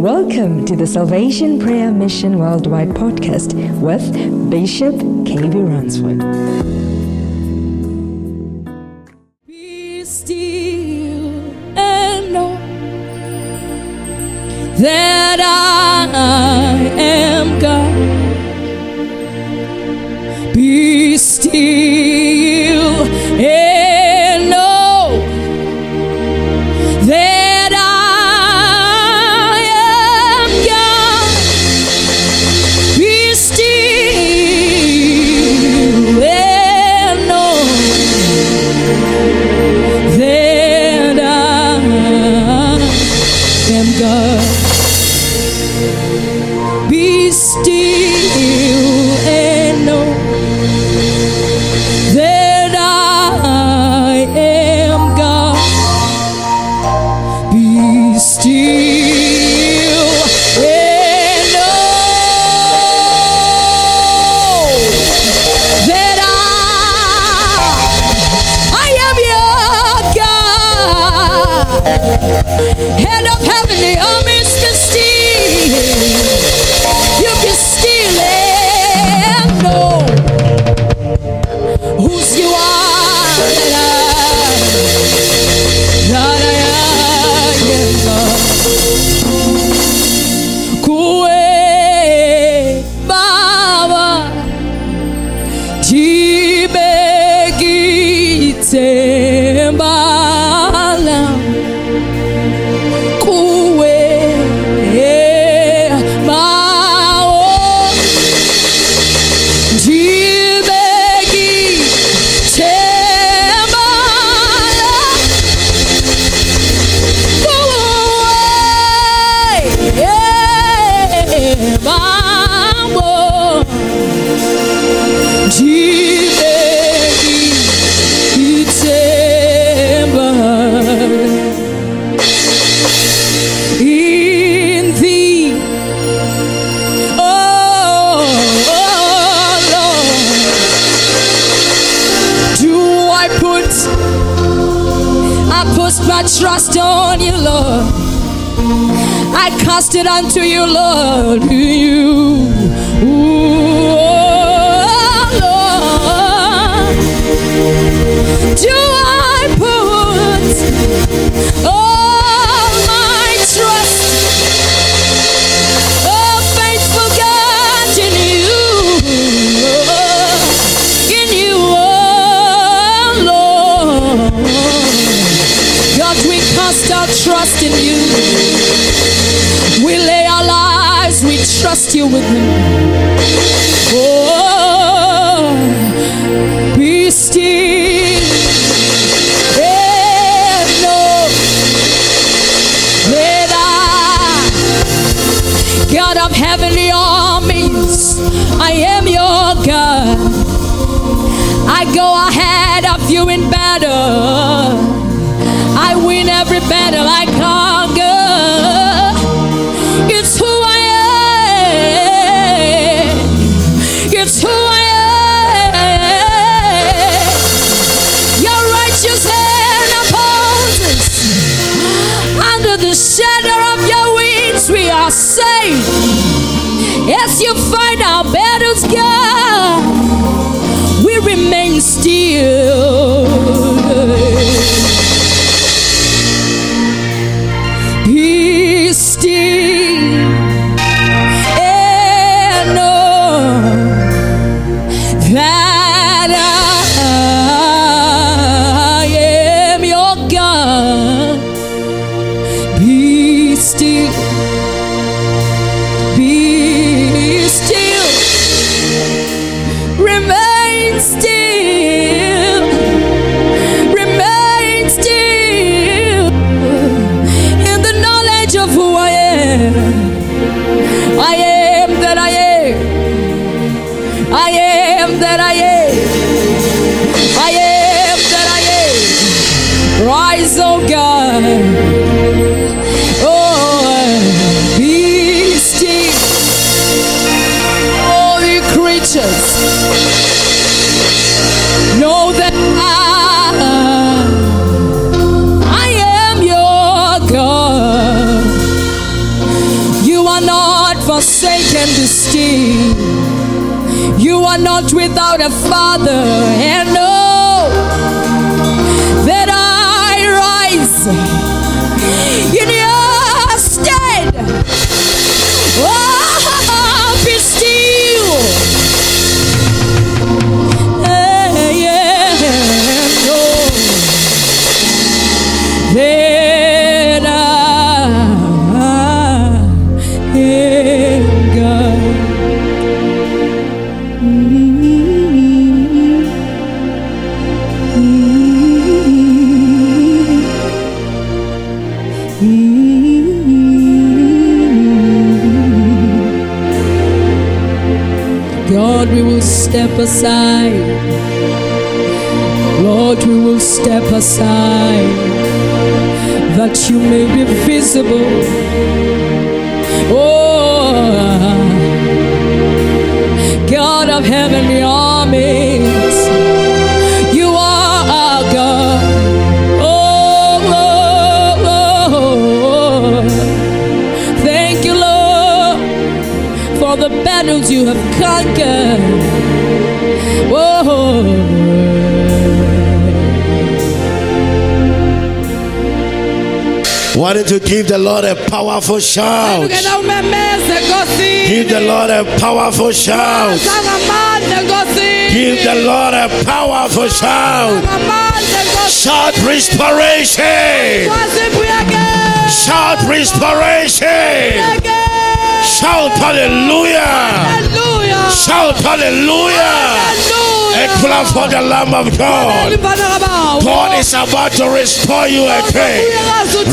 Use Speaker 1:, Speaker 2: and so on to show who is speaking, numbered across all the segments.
Speaker 1: Welcome to the Salvation Prayer Mission Worldwide podcast with Bishop K.B. Ransford.
Speaker 2: Be still and know that I Yes, you find our battles go. Are not without a father, and know that I rise in your aside. Lord, we will step aside that you may be visible. Oh, God of heavenly armies, you are our God. Oh, thank you, Lord, for the battles you have conquered.
Speaker 3: Why don't you give the Lord a powerful shout?
Speaker 2: Ungena umemeze Nkosi.
Speaker 3: Give the Lord a powerful shout. Give the Lord a powerful shout. Shout restoration.
Speaker 2: Nkosi.
Speaker 3: Shout restoration. Shout hallelujah.
Speaker 2: Hallelujah.
Speaker 3: Shout hallelujah. A clap for the Lamb of God. God is about to restore you again.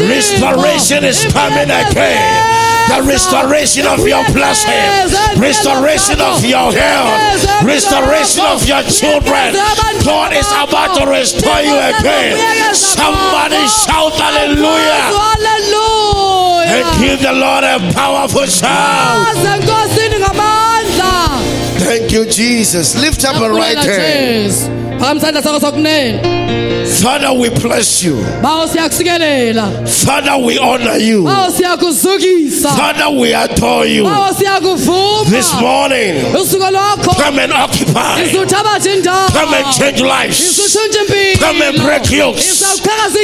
Speaker 3: Restoration is coming again. The restoration of your blessing, restoration of your health, restoration of your children. God is about to restore you again. Somebody shout hallelujah
Speaker 2: Hallelujah.
Speaker 3: and give the Lord a powerful shout.
Speaker 2: Aze Nkosini ngamandla.
Speaker 3: Thank you, Jesus. Lift up a right hand.
Speaker 2: Jesu. Phakamise isandla sakho sokunene.
Speaker 3: Father, we bless you. Father, we honor you. Father, we adore you. This morning, come and occupy. Come and change lives. Come and break yokes.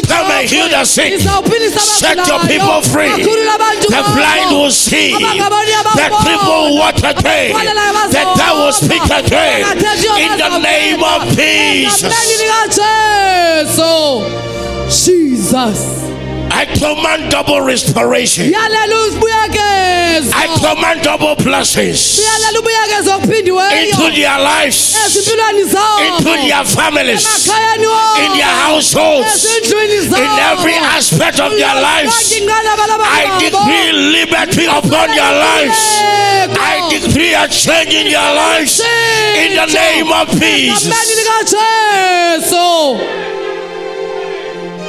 Speaker 3: Come and heal the sick. Set your people free. The blind will see. The people will walk again. The dead will speak again. In the name of Jesus.
Speaker 2: Jesus.
Speaker 3: I command double restoration. I command double blessings
Speaker 2: Yalela ubuyekeza okuphindiweyo.
Speaker 3: into their lives, into their families, in their households, in every aspect of their lives. I decree liberty upon their lives. I decree a change in their lives in the name of Jesus.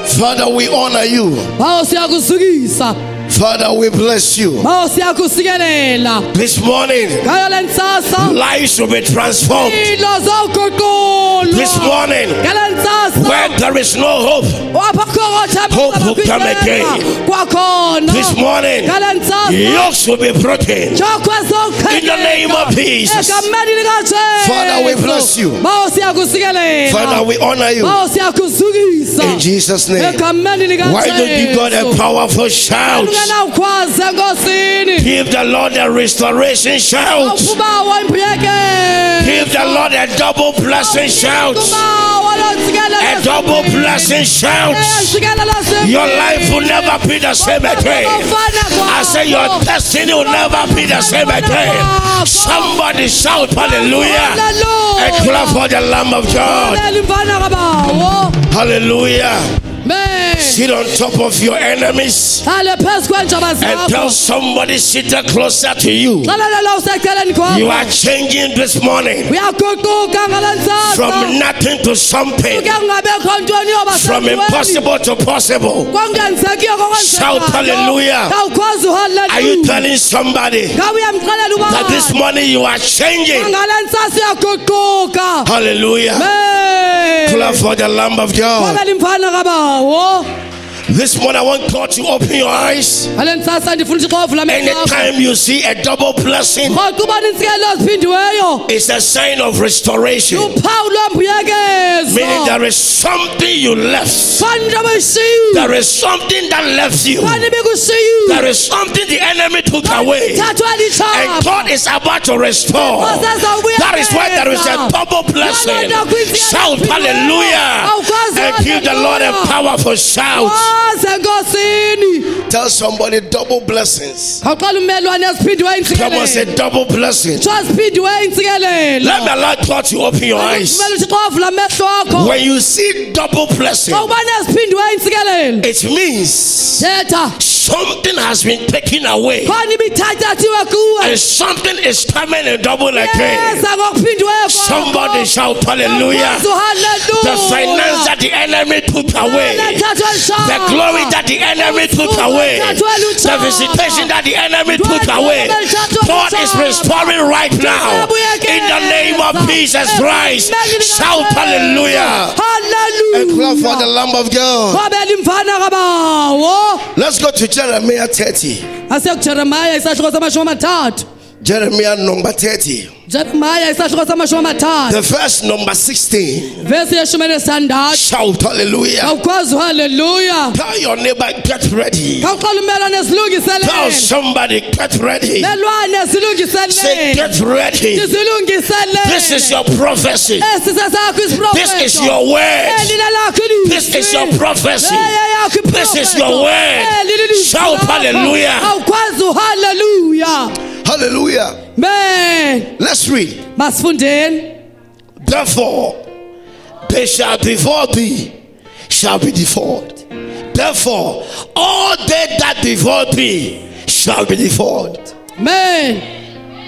Speaker 3: Father, we honor you. Father, we bless you. This morning, lives will be transformed. This morning, where there is no hope, Hope will come again. this morning, yokes will be broken. In the name of Jesus. Father, we bless you. Father, we honor you. In Jesus' name. Why don't you God a powerful shout?
Speaker 2: Ungena ukhwaze enkosini
Speaker 3: Give the Lord a restoration shout. Give the Lord a double blessing shout. A double blessing shout. Your life will never be the same again. I say your destiny will never be the same again. Somebody shout hallelujah. And clap for the Lamb of God. Hallelujah. Sit on top of your enemies and tell somebody seated closer to you.
Speaker 2: xelela lo useceleni
Speaker 3: You are changing this morning
Speaker 2: uyaguquka ngale ntsasa
Speaker 3: from nothing to something,
Speaker 2: kuke kungabekho ntoni yoba
Speaker 3: from impossible to possible. Shout hallelujah. Are you telling somebody
Speaker 2: ngabe uyamxelela uba
Speaker 3: that this morning you are changing?
Speaker 2: ngale ntsasa uyaguquka
Speaker 3: Hallelujah. Clap for the Lamb of God.
Speaker 2: Kwabela imfana kabawo
Speaker 4: This morning, I want God to open your eyes.
Speaker 3: ngale ntsasa ndifuna uthixo avula amehlo akho
Speaker 4: Anytime you see a double blessing,
Speaker 3: rhoqo ubona intsikelo eziphindiweyo
Speaker 4: it's a sign of restoration. Meaning there is something you left. There is something that left you. There is something the enemy took away. And God is about to restore. That is why there is a double blessing. Shout hallelujah. And give the Lord a powerful shout. Tell somebody double blessings.
Speaker 3: khawuqala ummelwane eziphindiweyo
Speaker 4: Come on, say double blessing.
Speaker 3: tsho ziphindiweyo intsikelelo
Speaker 4: Let me allow God to open your eyes.
Speaker 3: kumele uthixo avula amehlo akho
Speaker 4: When you see double blessing,
Speaker 3: xa ubona eziphindiweyo intsikelelo
Speaker 4: it means something has been taken away
Speaker 3: khona ibithatyathiwe kuwe
Speaker 4: and something is coming in double again.
Speaker 3: eza ngokuphindiweyo kwakho.
Speaker 4: Somebody shout hallelujah. The finance that the enemy took away, the glory that the enemy took away, the visitation that the enemy took away. God is restoring right now in the name of Jesus Christ. Shout hallelujah. And clap for the Lamb of God.
Speaker 3: kwabela imfana kabawo
Speaker 4: Let's go to Jeremiah 30.
Speaker 3: Asekujeremaya isahluko samashumi amathathu
Speaker 4: Jeremiah number 30.
Speaker 3: jeremaya isahluko samashumi amathathu
Speaker 4: The verse number 16.
Speaker 3: vesi yeshumi enesithandathu
Speaker 4: Shout hallelujah.
Speaker 3: uhaleluya
Speaker 4: Tell your neighbor, get ready. Tell somebody, get ready. Say, get ready. This is your prophecy. This is your word.
Speaker 3: Eh, ilizwi.
Speaker 4: This is your prophecy.
Speaker 3: Eh,
Speaker 4: this is your word.
Speaker 3: Eh, Lilizwi
Speaker 4: Shout
Speaker 3: lakho.
Speaker 4: hallelujah. Hallelujah.
Speaker 3: men
Speaker 4: Let's read. Therefore, they shall devour thee, shall be devoured. Therefore, all they that devour thee shall be devoured.
Speaker 3: men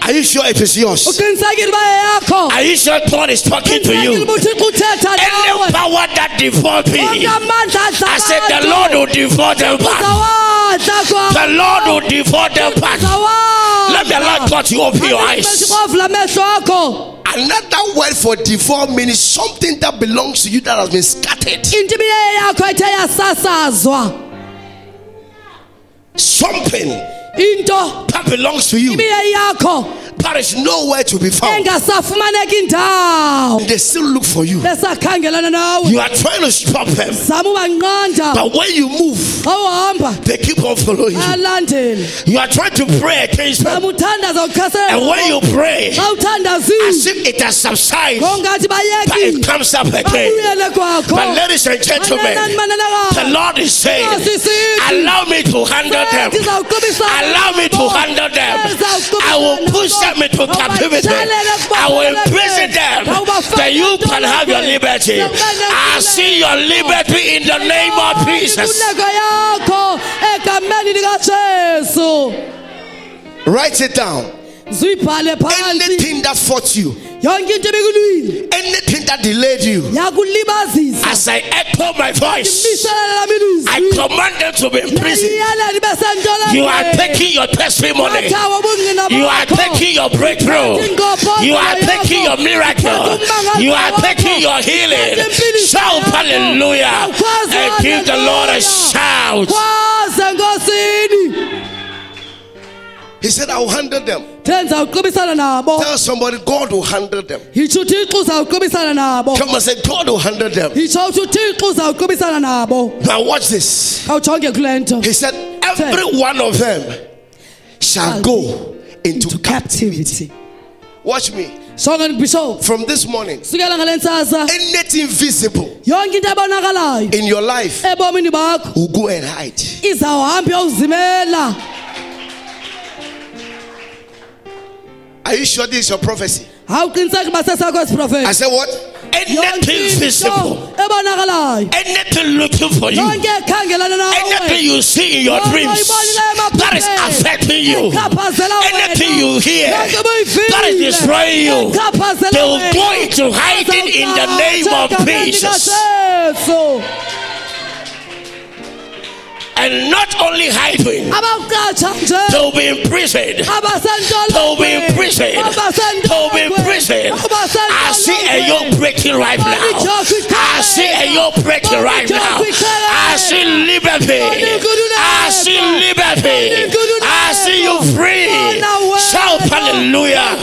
Speaker 4: Are you sure it is yours?
Speaker 3: uqinisekile uba yakho
Speaker 4: Are you sure God is talking to you?
Speaker 3: uba uthixo uthetha
Speaker 4: Any power that
Speaker 3: onke
Speaker 4: I said the Lord will devour them back. The Lord will devour them back. Let me allow God to open your eyes.
Speaker 3: avula amehlo akho
Speaker 4: Another word for devour means something that belongs to you that has been scattered.
Speaker 3: into imiyeyo yakho ethe yasasazwa
Speaker 4: Something
Speaker 3: into
Speaker 4: that belongs to you
Speaker 3: imiyeyo yakho
Speaker 4: that is nowhere to be found.
Speaker 3: indawo
Speaker 4: They still look for you. You are trying to stop them. But when you move, they keep on following you. You are trying to pray against them. And when you pray, as if it has subsided, but it comes up again. But ladies and gentlemen, the Lord is saying, allow me to handle them. Allow me to handle them. I will push them into captivity. I will imprison them. That you can have your liberty. I see your liberty in the name of Jesus.
Speaker 3: inkululeko yakho egameni likajesu
Speaker 4: Write it down.
Speaker 3: Zuyibhale phansi
Speaker 4: Anything that fought you,
Speaker 3: yonke into ebikulwile
Speaker 4: anything that delayed you,
Speaker 3: yakulibazisa
Speaker 4: as I echo my voice,
Speaker 3: imiselele lami ilizwi
Speaker 4: I command them to be in prison.
Speaker 3: Yaliyaleli besentolongweni.
Speaker 4: You are taking your testimony. You are taking your breakthrough. You are taking your miracle. You are taking your healing. Shout hallelujah and give the Lord a shout. He said, I will handle them.
Speaker 3: thenza uqubisana nabo
Speaker 4: Tell somebody, God will handle them.
Speaker 3: yitsho uthixo uzawuqubisana nabo
Speaker 4: Come and say, God will handle them.
Speaker 3: yitsho uthi uthixo uzawuqubisana nabo
Speaker 4: Now, watch this.
Speaker 3: khawujonge kule nto
Speaker 4: He said, Every one of them shall go into captivity. Watch me. From this morning,
Speaker 3: sukela ngale ntsasa
Speaker 4: anything visible
Speaker 3: yonke into ebonakalayo
Speaker 4: in your life will go and hide. Are you sure this is your prophecy?
Speaker 3: awuqiniseki uba sesakho
Speaker 4: I
Speaker 3: esiprofethi
Speaker 4: said, What?
Speaker 3: yonke
Speaker 4: Anything visible,
Speaker 3: into ebonakalayo.
Speaker 4: Anything looking for you, anything you see in your dreams that is affecting you, anything you hear that is destroying you, they will go into hiding in the name of Jesus. And not only hiding, will be imprisoned. Will be imprisoned. Will be imprisoned. I see a yoke breaking right now. I see a yoke breaking right now. I see liberty. I see liberty. I see you free. Shout hallelujah.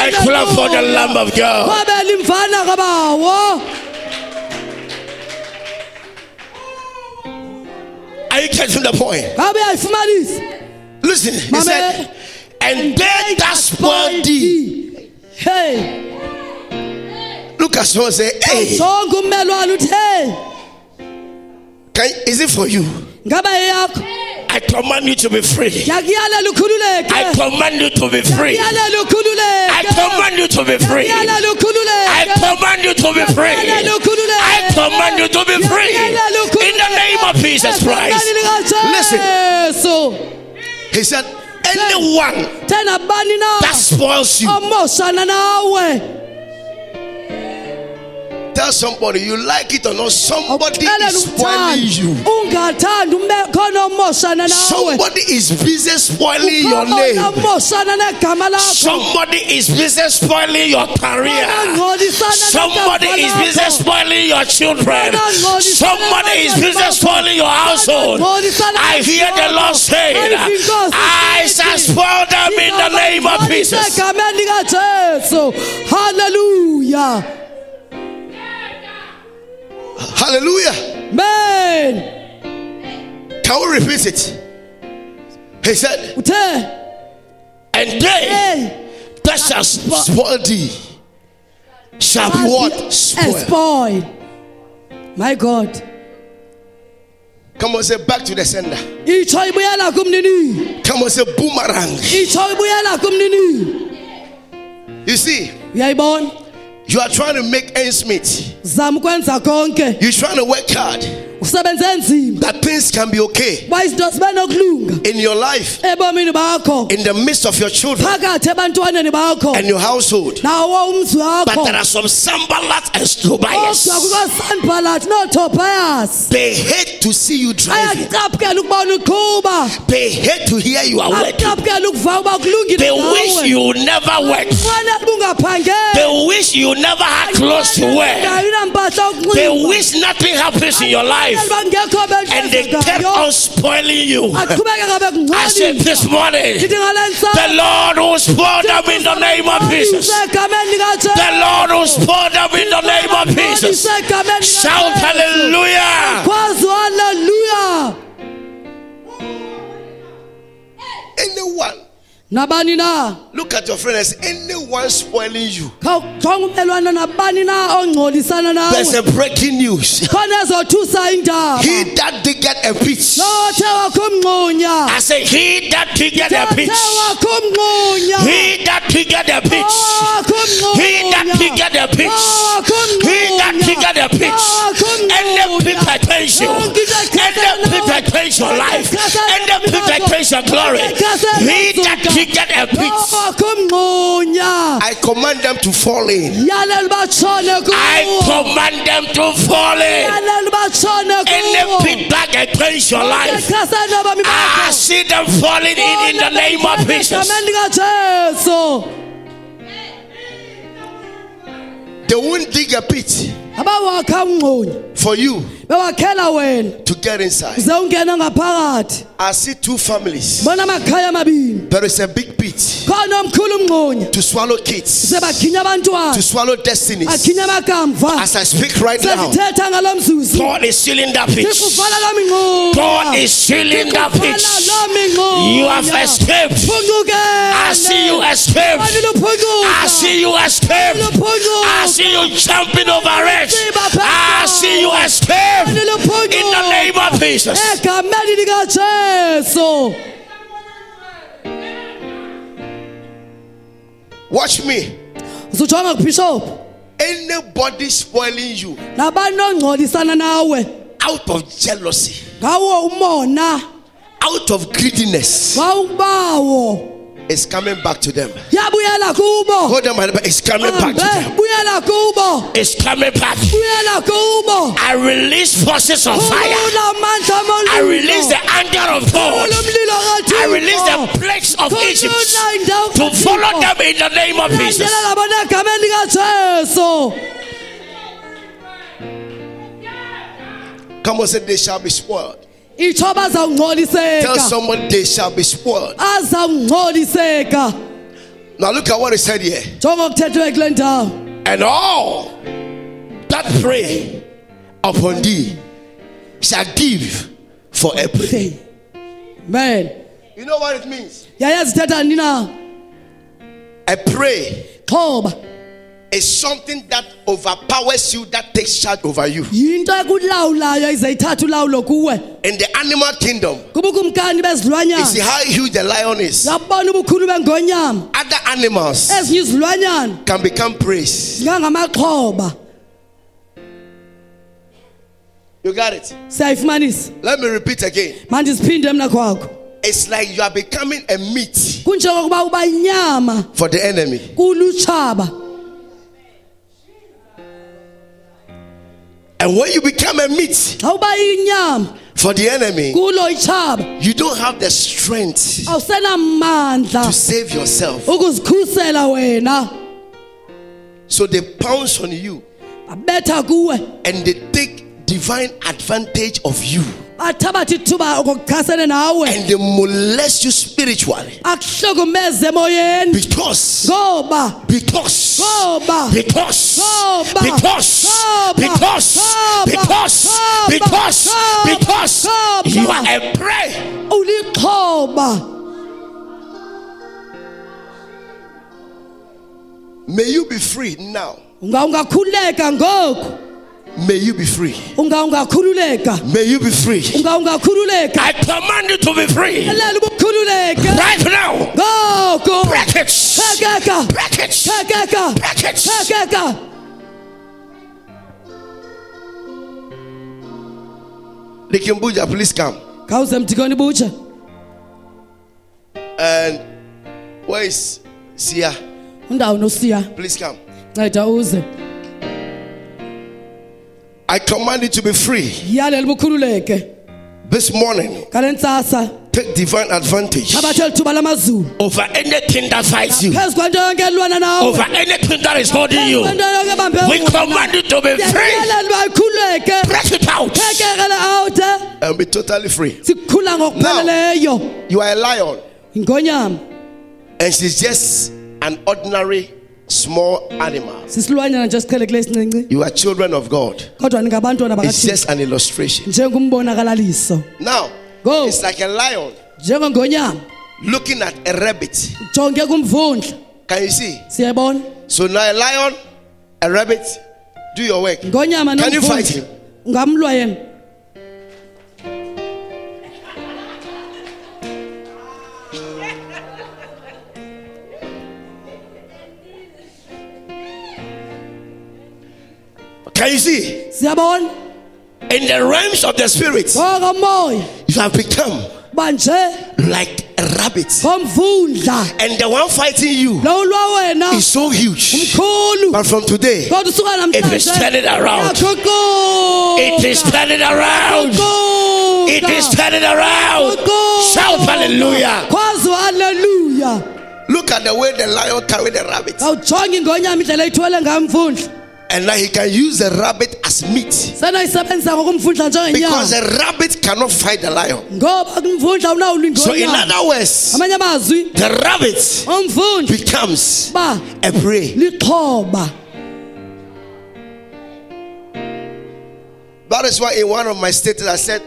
Speaker 4: And clap for the Lamb of God. Are you catching the point? Listen, he said, and they that spoil thee.
Speaker 3: hey
Speaker 4: Look at someone say, hey,
Speaker 3: sonke ummelwane uthi hey
Speaker 4: can, is it for you? I command you to be free. I command you to be free. I command you to be free. I command you to be free. I command you to be free. In the name of Jesus Christ. Listen. He said, anyone
Speaker 3: Tena bani na
Speaker 4: that spoils you, tell somebody you like it or not, somebody is spoiling you.
Speaker 3: ungathandi umbe khona omoshana nawe
Speaker 4: Somebody is busy spoiling your name.
Speaker 3: omoshana negama lakho
Speaker 4: Somebody is busy spoiling your career. Somebody is busy spoiling your children. Somebody is busy spoiling your household. I hear the Lord saying, I shall spoil them in the name of Jesus.
Speaker 3: haleluya
Speaker 4: Hallelujah.
Speaker 3: men
Speaker 4: Can we repeat it? He said, And they
Speaker 3: hey
Speaker 4: that shall spoil thee shall be what?
Speaker 3: Spoil my god
Speaker 4: Come on, say back to the sender.
Speaker 3: itsho ibuyela kumnini
Speaker 4: Come on, say boomerang.
Speaker 3: itsho ibuyela kumnini
Speaker 4: You see, you are trying to make ends meet.
Speaker 3: zama ukwenza konke
Speaker 4: You're trying to work hard that things can be okay
Speaker 3: uba izinto zibe nokulunga
Speaker 4: in your life, in the midst of your children
Speaker 3: phakathi ebantwaneni bakho
Speaker 4: and your household. But there are some Sanballat and Tobias. They hate to see you driving.
Speaker 3: ayacaphukela ukubona uqhuba
Speaker 4: They hate to hear you are working.
Speaker 3: acaphukela ukuva uba kulungile
Speaker 4: They wish you never worked. They wish you never had clothes to wear. They wish nothing happens in your life.
Speaker 3: Bangekho
Speaker 4: And they kept on spoiling you. I said this morning, the Lord will spoil them in the name of Jesus. The Lord will spoil them in the name of Jesus. Shout hallelujah.
Speaker 3: kwazi haleluya
Speaker 4: Anyone,
Speaker 3: nabani na
Speaker 4: look at your friend say, anyone spoiling you.
Speaker 3: khawujonga nabani na ongcolisana
Speaker 4: There's a breaking news.
Speaker 3: khona ezothusa indaba
Speaker 4: He that diggeth a pit.
Speaker 3: lothe wakho
Speaker 4: I say, he that diggeth a pit.
Speaker 3: lothe wakho
Speaker 4: He that diggeth a pit.
Speaker 3: wakho
Speaker 4: He that diggeth a pit. He that diggeth a pit. And the you. And the your life. And the your glory. He that diggeth a pit.
Speaker 3: wakho umngxunya
Speaker 4: I command them to fall in. I command them to fall in.
Speaker 3: yalela batshone
Speaker 4: And the pit back against your life. I see them falling in in the name of Jesus. They won't dig a pit for you
Speaker 3: wena
Speaker 4: to get inside.
Speaker 3: ngaphakathi
Speaker 4: I see two families.
Speaker 3: bona amakhaya amabini
Speaker 4: There is a big pit
Speaker 3: khona omkhulu umngxunya
Speaker 4: to swallow kids, to swallow destinies.
Speaker 3: amakamva
Speaker 4: As I speak right now,
Speaker 3: sesithetha ngalo mzuzu
Speaker 4: God is sealing that pit.
Speaker 3: sikuvala
Speaker 4: God is sealing that pit.
Speaker 3: Sikuvala lo mingxunya
Speaker 4: You have escaped. I see you escape. I see you escape. I see you jumping over it. I see you escape. In the name of Jesus.
Speaker 3: Eh, likajesu
Speaker 4: Watch me. Anybody spoiling you
Speaker 3: nabani ongcolisana nawe.
Speaker 4: out of jealousy, out of greediness, is coming back to them. Hold them, it's coming back to them. It's coming back. I release forces of fire.
Speaker 3: Khulula amandla omlilo.
Speaker 4: I release the anger of God.
Speaker 3: Khulula umlilo kaThixo.
Speaker 4: I release the plagues of Egypt to follow them in the name of Jesus.
Speaker 3: Landela labona egameni likajesu
Speaker 5: Come on, say they shall be spoiled.
Speaker 3: Itsho
Speaker 5: Tell someone they shall be spoiled.
Speaker 3: azawungcoliseka
Speaker 5: Now look at what he said here.
Speaker 3: jonga okuthethwe kule ndawo
Speaker 5: And all that pray upon thee shall give for a prayer.
Speaker 3: man
Speaker 5: You know what it means?
Speaker 3: yayazi ithetha ni
Speaker 5: A pray
Speaker 3: xhoba
Speaker 5: is something that overpowers you, that takes charge over you.
Speaker 3: yinto ekulawulayo ize ithathe ulawulo kuwe
Speaker 5: In the animal kingdom, you see how huge the lion is.
Speaker 3: yabona ubukhulu bengonyama
Speaker 5: Other animals can become praise. You got it? Let me repeat again.
Speaker 3: manje siphinde mna kwakho
Speaker 5: It's like you are becoming a meat
Speaker 3: kunjengokuba uba inyama
Speaker 5: for the enemy. And when you become a meat
Speaker 3: xa uba inyama
Speaker 5: for the enemy, you don't have the strength to save yourself. So they pounce on you and they take divine advantage of you
Speaker 3: bathabatha ithuba okokuchasene nawe
Speaker 5: and they molest you spiritually
Speaker 3: akuhlukumeze emoyeni
Speaker 5: because
Speaker 3: ngoba
Speaker 5: because
Speaker 3: ngoba
Speaker 5: because
Speaker 3: Ngoba.
Speaker 5: because
Speaker 3: Ngoba.
Speaker 5: because
Speaker 3: Ngoba.
Speaker 5: because
Speaker 3: Ngoba.
Speaker 5: because
Speaker 3: Ngoba.
Speaker 5: because
Speaker 3: Ngoba.
Speaker 5: you are a prey
Speaker 3: ulixhoba
Speaker 5: may you be free now
Speaker 3: unga ungakhululeka ngoku
Speaker 5: may you be free. May you be free. I command you to be free. Right now.
Speaker 3: Ngoku
Speaker 5: break it.
Speaker 3: Phekeka
Speaker 5: break it.
Speaker 3: Phekeka
Speaker 5: break it.
Speaker 3: Phekeka
Speaker 5: Likimbuja please come.
Speaker 3: Khawuze mdikoni butsha.
Speaker 5: And where is Sia?
Speaker 3: Undawo nosiya.
Speaker 5: Please come.
Speaker 3: Nceda uze
Speaker 5: I command you to be free. This morning take divine advantage
Speaker 3: thabathe eli thuba lamazulu.
Speaker 5: over anything that fights you.
Speaker 3: Phezu kwento yonke elwana nawe.
Speaker 5: Over anything that is holding you.
Speaker 3: kwento yonke ebambe
Speaker 5: we command you to be free.
Speaker 3: ikhululeke.
Speaker 5: It out.
Speaker 3: Eh?
Speaker 5: And be totally free.
Speaker 3: Ngokupheleleyo.
Speaker 5: You are a lion. And she's just an ordinary small animal.
Speaker 3: Sisilwanyana nje siqhelekile esincinci
Speaker 5: you are children of God. It's just an illustration. Now
Speaker 3: Go.
Speaker 5: it's like a lion looking at a rabbit. Can you see? So now a lion a rabbit do your work. Can you fight him? Can you see? In the realms of the spirit you have become like a rabbit. And the one fighting you
Speaker 3: lo ulwa wena.
Speaker 5: is so huge. But from today it is turning around. It is turning around. It is turning around. Shout hallelujah. Look at the way the lion carried the rabbit
Speaker 3: awujonge ingonyama indlela eyithwele ngamfundla
Speaker 5: and now he can use the rabbit as meat. Because the rabbit cannot fight the lion.
Speaker 3: Ngoba kumfundla unawula
Speaker 5: so in other words the rabbit becomes a prey. that is why in one of my statements i said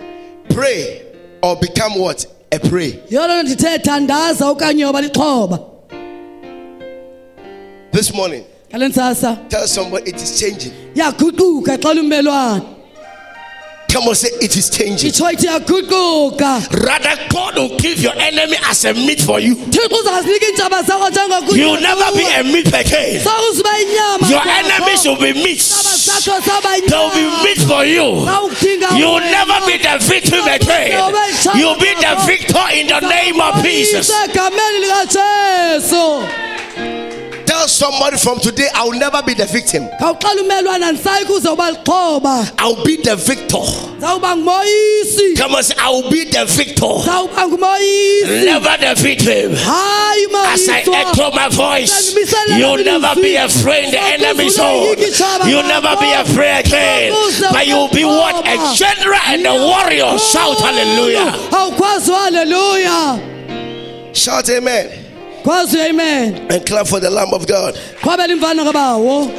Speaker 5: pray or become what? A prey.
Speaker 3: Yolo ndithe thandaza okanye yoba lixhoba.
Speaker 5: This morning
Speaker 3: ngale ntsasa.
Speaker 5: Tell somebody it is changing.
Speaker 3: Yaguquka xela ummelwane
Speaker 5: come on say it is changing.
Speaker 3: Itsho ithi yaguquka
Speaker 5: rather god will give your enemy as a meat for you.
Speaker 3: Thixo uzazinika iintshaba zakho
Speaker 5: you will never be a meat again
Speaker 3: sokuzuba inyama
Speaker 5: your
Speaker 3: zakho.
Speaker 5: enemies will be meat.
Speaker 3: Isaba sakho saba
Speaker 5: they will be
Speaker 3: inyama.
Speaker 5: meat for you. You will
Speaker 3: wena.
Speaker 5: never be the victim again you will be the victor in the name of jesus.
Speaker 3: egameni likajesu
Speaker 5: tell
Speaker 4: somebody from today, I'll never be the victim.
Speaker 3: khawuxela umelwane andisayi kuze uba lixhoba
Speaker 4: I'll be the victor. Come on, say, I'll be the victor. Never the victim. As I echo my voice, you'll never be afraid the enemy's sword. You'll never be afraid again. But you'll be what? A general and a warrior. Shout hallelujah.
Speaker 3: haleluya
Speaker 4: Shout amen.
Speaker 3: Kwazi amen
Speaker 4: And clap for the Lamb of God.
Speaker 3: imvana kabawo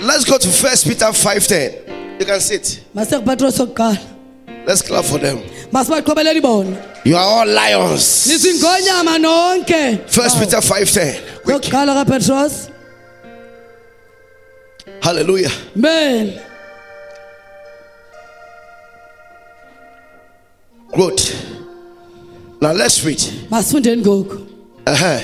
Speaker 4: Let's go to First Peter 5:10. You can sit. Let's clap for them. You are all lions. First Peter 5:10. Quick.
Speaker 3: yokuqala kapetros
Speaker 4: Hallelujah.
Speaker 3: men
Speaker 4: Good. Now let's read.
Speaker 3: masifundeni ngoku
Speaker 4: Uh-huh.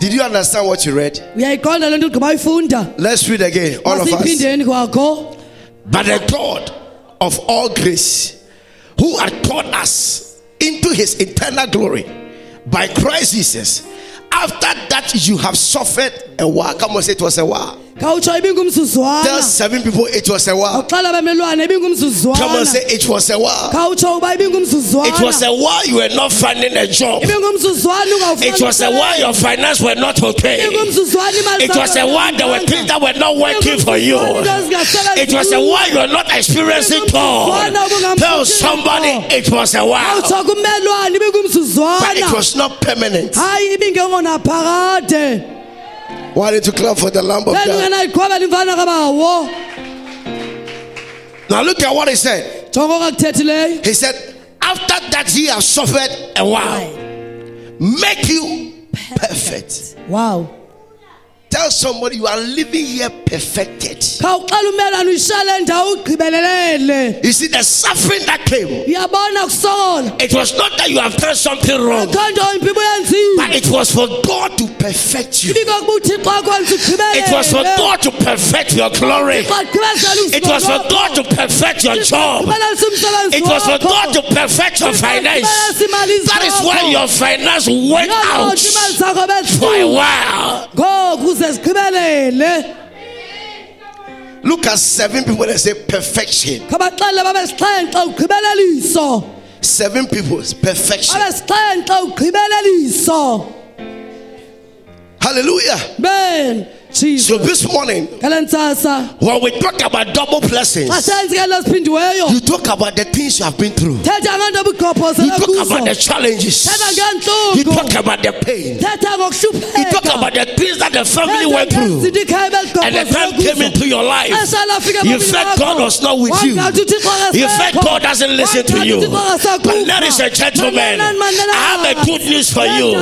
Speaker 4: Did you understand what you read?
Speaker 3: uyayiqonda le nto ugqiba uyifunda
Speaker 4: Let's read again, all of us. But the God of all grace, who had called us into his eternal glory by Christ Jesus, after that you have suffered a while. Come on, say it was a while.
Speaker 3: Khawutsho
Speaker 4: Tell
Speaker 3: ibingumzuzwana
Speaker 4: seven people it was a while.
Speaker 3: awuxela bemelwane
Speaker 4: Come on, say it was a while.
Speaker 3: khawutsho uba
Speaker 4: It was a while you were not finding a job.
Speaker 3: ibingumzuzwana
Speaker 4: It was a while your finance were not okay.
Speaker 3: ibingumzuzwana imali
Speaker 4: It was a while there were things that were not working for you. It was a while you were not experiencing God. Tell somebody it was a while.
Speaker 3: awutsho kumelwane
Speaker 4: But it was not permanent.
Speaker 3: hayi ibingengonaphakade
Speaker 4: Why did you clap for the Lamb of God?
Speaker 3: bendingenayiqhwabela imfana kabawo
Speaker 4: Now look at what he said. He said, After that ye have suffered a while, make you perfect.
Speaker 3: wow
Speaker 4: Tell somebody you are living here perfected. You see, the suffering that came, it was not that you have done something wrong,
Speaker 3: akho nto impibo yenzima
Speaker 4: but it was for God to perfect you.
Speaker 3: ibikokuba uthixo akwenza
Speaker 4: It was for God to perfect your glory. It was for God to perfect your job. It was for God to perfect your finance. That is why your finance went out for a while.
Speaker 3: Zigqibelele
Speaker 4: Look at seven people that say perfection.
Speaker 3: khabaxele babesixhenxe ugqibeleliso
Speaker 4: Seven people, perfection.
Speaker 3: Hallelujah. ugqibeleliso Ben
Speaker 4: So this morning, when we talk about double blessings,
Speaker 3: xa senzi ke leziphindiweyo
Speaker 4: you talk about the things you have been through. You talk about the challenges. You talk about the pain. You talk about the things that the family went through. And the time came into your life. You felt. God was not with you. You felt. God doesn't listen to you. But ladies and gentlemen. I have a good news for you.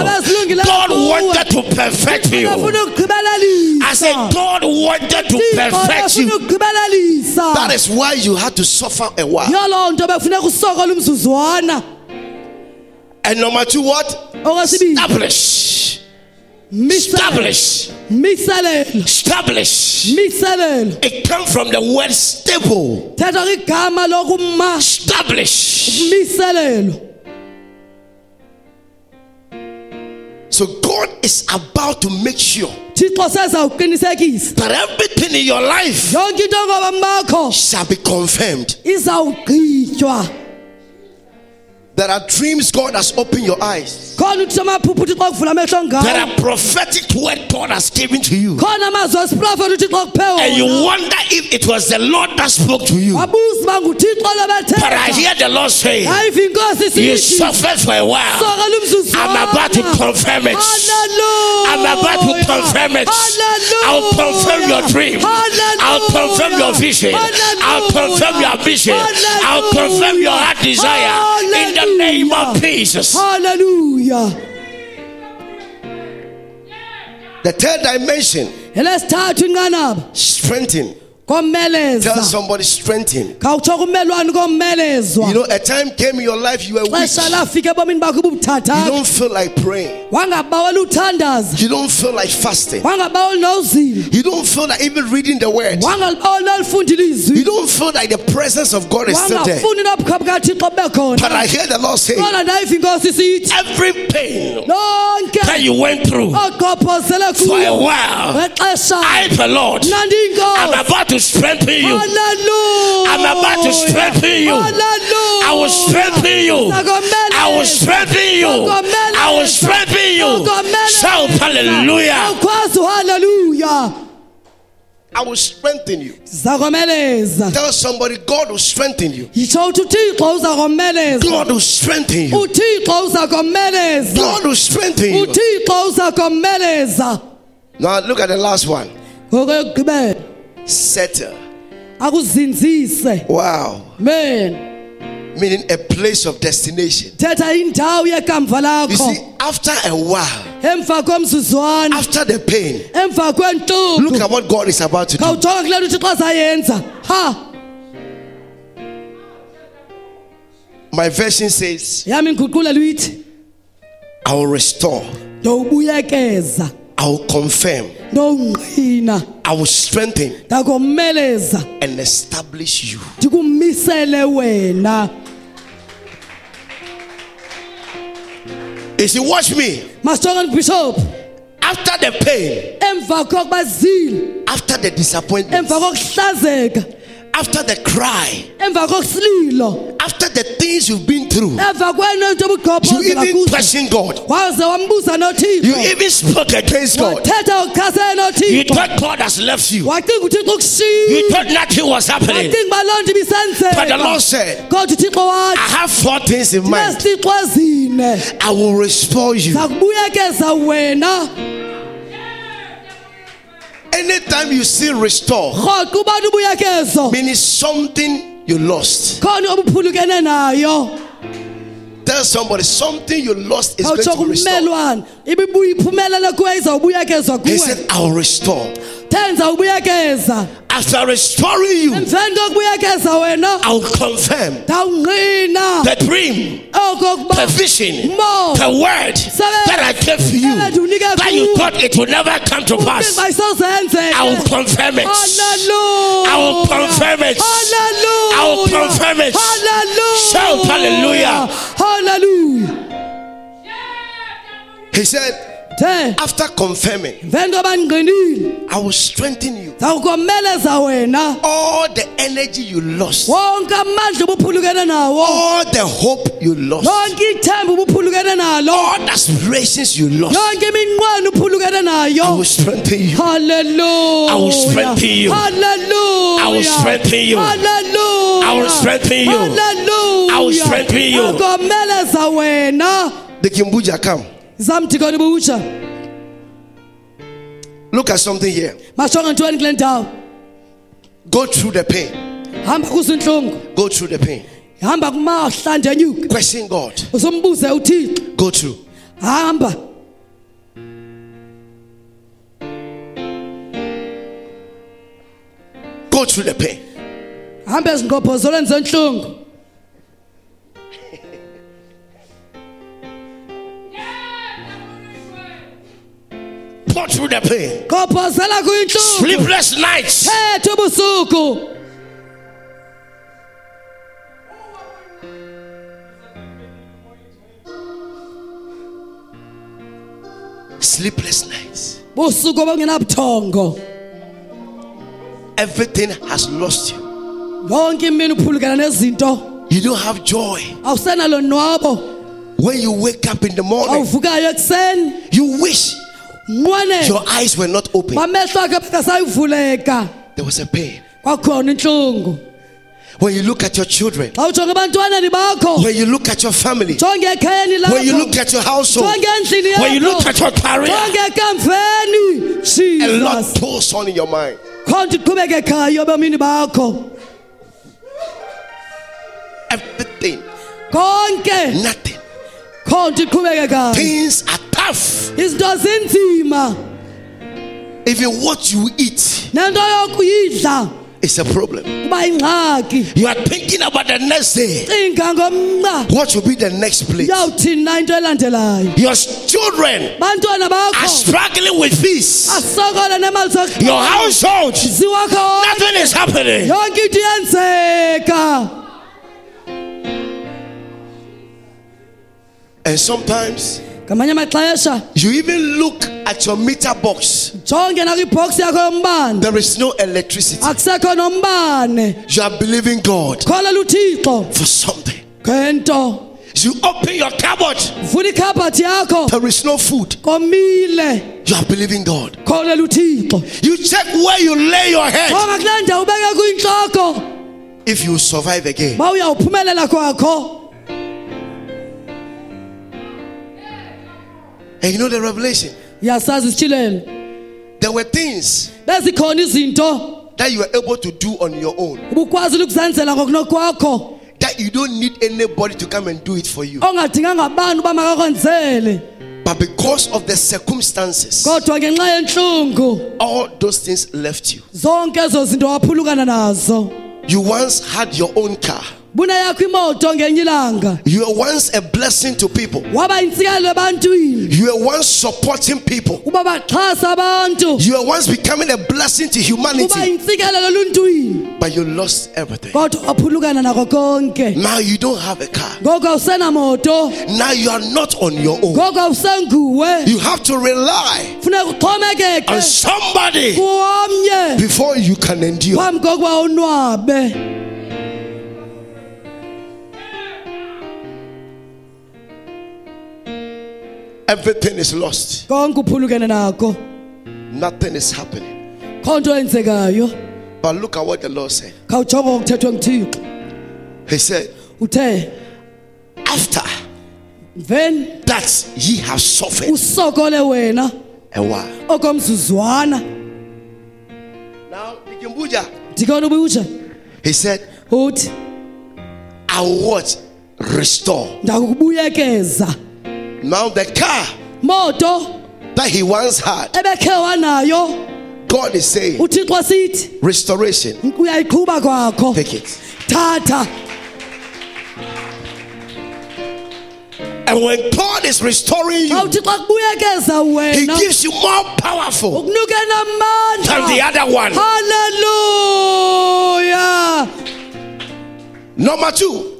Speaker 4: God wanted to perfect you. I said, God wanted to perfect you. That is why you had to suffer a while.
Speaker 3: yiyo loo nto befuneka usokola umzuzwana
Speaker 4: And number two, what? Establish. Establish. Establish. It comes from the word stable.
Speaker 3: thetha kwigama lokuma
Speaker 4: Establish. So God is about to make sure
Speaker 3: thixo sezawuqinisekisa
Speaker 4: that everything in your life
Speaker 3: yonke into ngobomi bakho
Speaker 4: shall be confirmed.
Speaker 3: izawugqitywa
Speaker 4: There are dreams God has opened your eyes.
Speaker 3: khona uthi amaphupho uthixo kuvula amehlo
Speaker 4: There are prophetic word God has given to you.
Speaker 3: khona amazwi esiprofethi uthixo kuphe
Speaker 4: And you wonder if it was the Lord that spoke to you.
Speaker 3: wabuza uba nguthixo
Speaker 4: But I hear the Lord say, You suffered for a while. I'm about to confirm it. I'm about to confirm it. I'll confirm your dream. I'll confirm your vision. I'll confirm your vision. I'll confirm your heart desire in the name of Jesus.
Speaker 3: Hallelujah.
Speaker 4: The third dimension,
Speaker 3: elesithathu inqanaba
Speaker 4: strengthen.
Speaker 3: Komeleza
Speaker 5: Tell somebody strengthen.
Speaker 3: khawutsho kummelwane komelezwa
Speaker 5: You know, a time came in your life you were weak.
Speaker 3: xesha lafika ebomini bakho
Speaker 5: You don't feel like praying.
Speaker 3: wangabawela uthandaza
Speaker 5: You don't feel like fasting.
Speaker 3: wangabaweli nozila
Speaker 5: You don't feel like even reading the word.
Speaker 3: wangalibaweli nolifunda
Speaker 5: You don't feel like the presence of God is still there.
Speaker 3: wangafuni nobukho bukathixo bube
Speaker 5: But I hear the Lord say,
Speaker 3: kodwa ndayiva inkosi sithi
Speaker 5: every pain
Speaker 3: lonke
Speaker 5: that you went through
Speaker 3: oqophozele
Speaker 5: for a while, I, the Lord, I'm about to strengthen you.
Speaker 3: Hallelujah.
Speaker 5: I'm about to strengthen you.
Speaker 3: Hallelujah.
Speaker 5: I will strengthen you. I will strengthen you. I will strengthen you. Shout hallelujah.
Speaker 3: awukwazi uhaleluya
Speaker 5: I will strengthen you.
Speaker 3: zakomeleza
Speaker 5: Tell somebody, God will strengthen you.
Speaker 3: yitsho uthi uthixo uza komeleza
Speaker 5: God will strengthen you.
Speaker 3: uthixo uza komeleza
Speaker 5: God will strengthen you.
Speaker 3: uthixo uza komeleza
Speaker 5: Now look at the last one. Settle.
Speaker 3: akuzinzise
Speaker 5: Wow.
Speaker 3: men
Speaker 5: Meaning a place of destination.
Speaker 3: thetha indawo yekamva
Speaker 5: You see, after a while,
Speaker 3: emva komzuzwana
Speaker 5: after the pain,
Speaker 3: emva
Speaker 5: look at what God is about to do.
Speaker 3: khawujonga kule nto uthixo azayenza ha
Speaker 5: My version says,
Speaker 3: yami inguqulelo ithi
Speaker 5: I will restore,
Speaker 3: ndowubuyekeza
Speaker 5: I will confirm, I will strengthen and establish you. You see, watch me.
Speaker 3: masijongeni bishop.
Speaker 5: After the pain, after the disappointment, after the cry, after the things you've been through, you even question God. You even spoke against God. You thought God has left you. You thought nothing was happening.
Speaker 3: wacinga uba loo nto
Speaker 5: But the Lord said, I have four things in mind. I will restore you. Anytime you see restore,
Speaker 3: ubani
Speaker 5: something you lost.
Speaker 3: khona obuphulukene nayo
Speaker 5: Tell somebody something you lost is going to be restored.
Speaker 3: kummelwane ibibuye iphumelele kuwe izawubuyekezwa
Speaker 5: He said, I will restore. After restoring you,
Speaker 3: emveni kokubuyekeza wena
Speaker 5: I will confirm the dream, the vision, the word that I gave to you that you thought it would never come to pass. I will confirm it.
Speaker 3: Hallelujah.
Speaker 5: I will confirm it.
Speaker 3: Hallelujah.
Speaker 5: I will confirm it.
Speaker 3: Hallelujah.
Speaker 5: Shout hallelujah.
Speaker 3: Hallelujah.
Speaker 5: He said, after confirming,
Speaker 3: emveni koba ndingqinile
Speaker 5: I will strengthen you.
Speaker 3: wena
Speaker 5: All the energy you lost,
Speaker 3: wonke amandla ubuphulukene nawo
Speaker 5: all the hope you lost,
Speaker 3: lonke ithemba ubuphulukene nalo
Speaker 5: all the aspirations you lost,
Speaker 3: yonke iminqweno uphulukene
Speaker 5: I will strengthen you.
Speaker 3: haleluya
Speaker 5: I will strengthen you.
Speaker 3: haleluya
Speaker 5: I will strengthen you.
Speaker 3: haleluya
Speaker 5: I will strengthen you.
Speaker 3: haleluya
Speaker 5: I will strengthen you.
Speaker 3: akomeleza wena
Speaker 5: The Kimbuja come. Look at something here.
Speaker 3: masonga ntweni kule
Speaker 5: Go through the pain. Go through the pain.
Speaker 3: hamba kumahla ndenyuka
Speaker 5: Question God.
Speaker 3: usumbuze uthixo
Speaker 5: Go through.
Speaker 3: hamba
Speaker 5: Go through the pain.
Speaker 3: hamba ezingophozolweni zentlungu
Speaker 5: Go through the pain. Sleepless nights. Sleepless nights. Everything has lost you.
Speaker 3: yonke imini uphulukana nezinto
Speaker 5: You don't have joy.
Speaker 3: awusenalo nwabo
Speaker 5: When you wake up in the morning,
Speaker 3: awuvukayo ekuseni
Speaker 5: you wish your eyes were not open.
Speaker 3: bamehlo akhe bengasayivuleka
Speaker 5: There was a pain. When you look at your children,
Speaker 3: xa ujonge ebantwaneni bakho.
Speaker 5: when you look at your family, when you look at your household, when you look at your career, a lot goes on in your mind.
Speaker 3: khonto iqhubeke khayo ebomini bakho.
Speaker 5: Everything, nothing.
Speaker 3: khonto iqhubeke kayo
Speaker 5: Things are tough.
Speaker 3: izinto zinzima
Speaker 5: Even what you eat,
Speaker 3: nento yokuyidla
Speaker 5: It's a problem. You are thinking about the next day. What will be the next place?
Speaker 3: yawuthini na into elandelayo
Speaker 5: Your children are struggling with
Speaker 3: this.
Speaker 5: Your household, nothing is happening.
Speaker 3: yonke into iyenzeka
Speaker 5: And sometimes you even look at your meter box.
Speaker 3: jonge nakwibhox yakho yombane
Speaker 5: There is no electricity. You are believing God for something. You open your cupboard.
Speaker 3: vula ikhabhathi yakho
Speaker 5: There is no food. You are believing God. You check where you lay your head.
Speaker 3: jonga kule ndawo ubeke kuyintloko
Speaker 5: If you survive again. And you know the revelation.
Speaker 3: yasazi isitshilelo
Speaker 5: There were things
Speaker 3: bezikhona izinto
Speaker 5: that you were able to do on your own.
Speaker 3: ubukwazile ukuzenzela ngokunokwakho
Speaker 5: That you don't need anybody to come and do it for you.
Speaker 3: ongadinganga abantu uba makakwenzele
Speaker 5: But because of the circumstances,
Speaker 3: kodwa ngenxa yentlungu
Speaker 5: all those things left you.
Speaker 3: zonke zinto waphulukana
Speaker 5: You once had your own car.
Speaker 3: Bunayakho imoto ngenye ilanga
Speaker 5: You were once a blessing to people.
Speaker 3: waba yintsikelelo ebantwini
Speaker 5: You were once supporting people.
Speaker 3: uba baxhasa abantu
Speaker 5: You were once becoming a blessing to humanity. But you lost everything.
Speaker 3: kodwa waphulukana nako konke
Speaker 5: Now you don't have a car. Now you are not on your own. You have to rely on somebody before you can endure. Everything is lost.
Speaker 3: konke uphulukene nako
Speaker 5: Nothing is happening.
Speaker 3: kho nto eyenzekayo
Speaker 5: But look at what the Lord said.
Speaker 3: khawujonga okuthethwe nguthixo
Speaker 5: He said,
Speaker 3: uthe
Speaker 5: After
Speaker 3: mveni
Speaker 5: that ye have suffered
Speaker 3: usokole wena
Speaker 5: a while.
Speaker 3: okomzuzwana
Speaker 5: Now, Ikimbuja,
Speaker 3: ndikona ubutsha
Speaker 5: he said,
Speaker 3: uthi
Speaker 5: I will what? Restore. Now, the car
Speaker 3: moto
Speaker 5: that he once had, God is saying, Restoration. Take it.
Speaker 3: thatha
Speaker 5: And when God is restoring you, he gives you more powerful than the other one.
Speaker 3: haleluya
Speaker 5: Number two,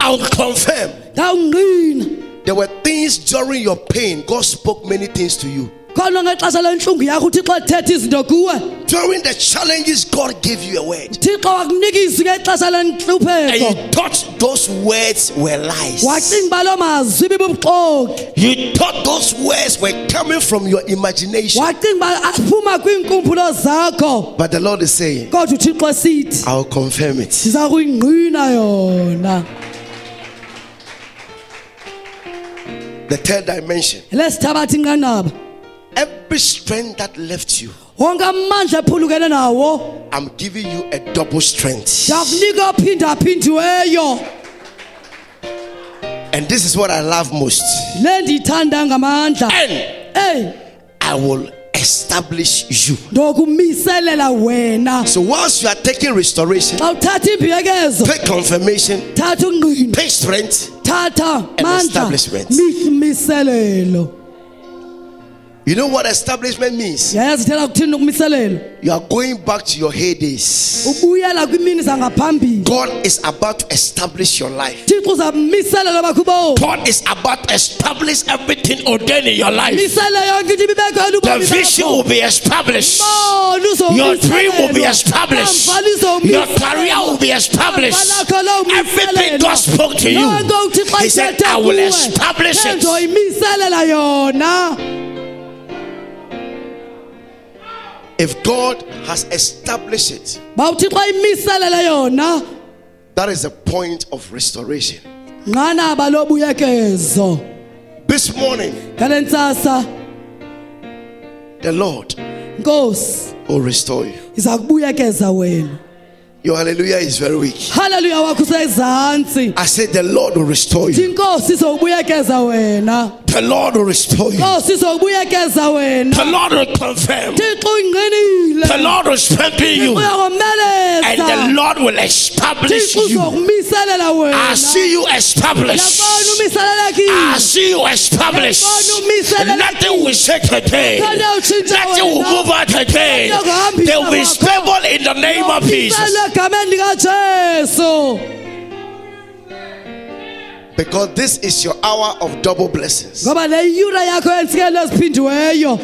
Speaker 5: I'll confirm. There were things during your pain, God spoke many things to you.
Speaker 3: khona ngexesha lentlungu yakho uthixo ethetha izinto kuwe
Speaker 5: During the challenges, God gave you a word.
Speaker 3: thixo wakunika izwi ngexesha
Speaker 5: And you thought those words were lies.
Speaker 3: wacinga uba loo mazwi bibubuxoki
Speaker 5: You thought those words were coming from your imagination.
Speaker 3: wacinga uba aphuma kwiinkumbulo zakho
Speaker 5: But the Lord is saying,
Speaker 3: kodwa uthixo esithi
Speaker 5: I'll confirm it. The third dimension.
Speaker 3: Inqanaba.
Speaker 5: Every strength that left you,
Speaker 3: wonke amandla ephulukene nawo.
Speaker 5: I'm giving you a double strength.
Speaker 3: ndiyakunika ophindaphindiweyo
Speaker 5: And this is what I love most.
Speaker 3: le ndiyithanda ngamandla.
Speaker 5: And I will establish you.
Speaker 3: ndokumiselela wena.
Speaker 5: So, whilst you are taking restoration,
Speaker 3: xa uthatha imbuyekezo
Speaker 5: take confirmation, take strength,
Speaker 3: thatha mandla
Speaker 5: establishment.
Speaker 3: mi- miselelo
Speaker 5: you know what establishment means?
Speaker 3: yayazi thela kuthini ukumiselelo
Speaker 5: You are going back to your heydays.
Speaker 3: ubuyela kwimini zangaphambili
Speaker 5: God is about to establish your life.
Speaker 3: thixo uzamiselela bakho bomi
Speaker 5: God is about to establish everything ordained in your life. The vision will be established. Your dream will be established. Your career will be established. Everything. God spoke to you, He said, I will establish it. If God has established it,
Speaker 3: ba uthixo ayimiselele yona
Speaker 5: that is the point of restoration. This morning, the Lord will restore you.
Speaker 3: iza kubuyekeza wena
Speaker 5: Your hallelujah is very weak.
Speaker 3: usezantsi
Speaker 5: I said, The Lord will restore you.
Speaker 3: Inkosi izobuyekeza wena
Speaker 4: The Lord will restore you.
Speaker 3: wena
Speaker 4: The Lord will confirm. The Lord will strengthen you. And the Lord will establish you. I see you established. I see you established. Nothing will shake
Speaker 3: utshintsha
Speaker 4: Nothing will move out
Speaker 3: ukuhambisa
Speaker 4: They will be stable in the name of Jesus.
Speaker 3: Umisele egameni likajesu
Speaker 5: Because this is your hour of double blessings.
Speaker 3: ngoba le yura yakho yensikelo eziphindiweyo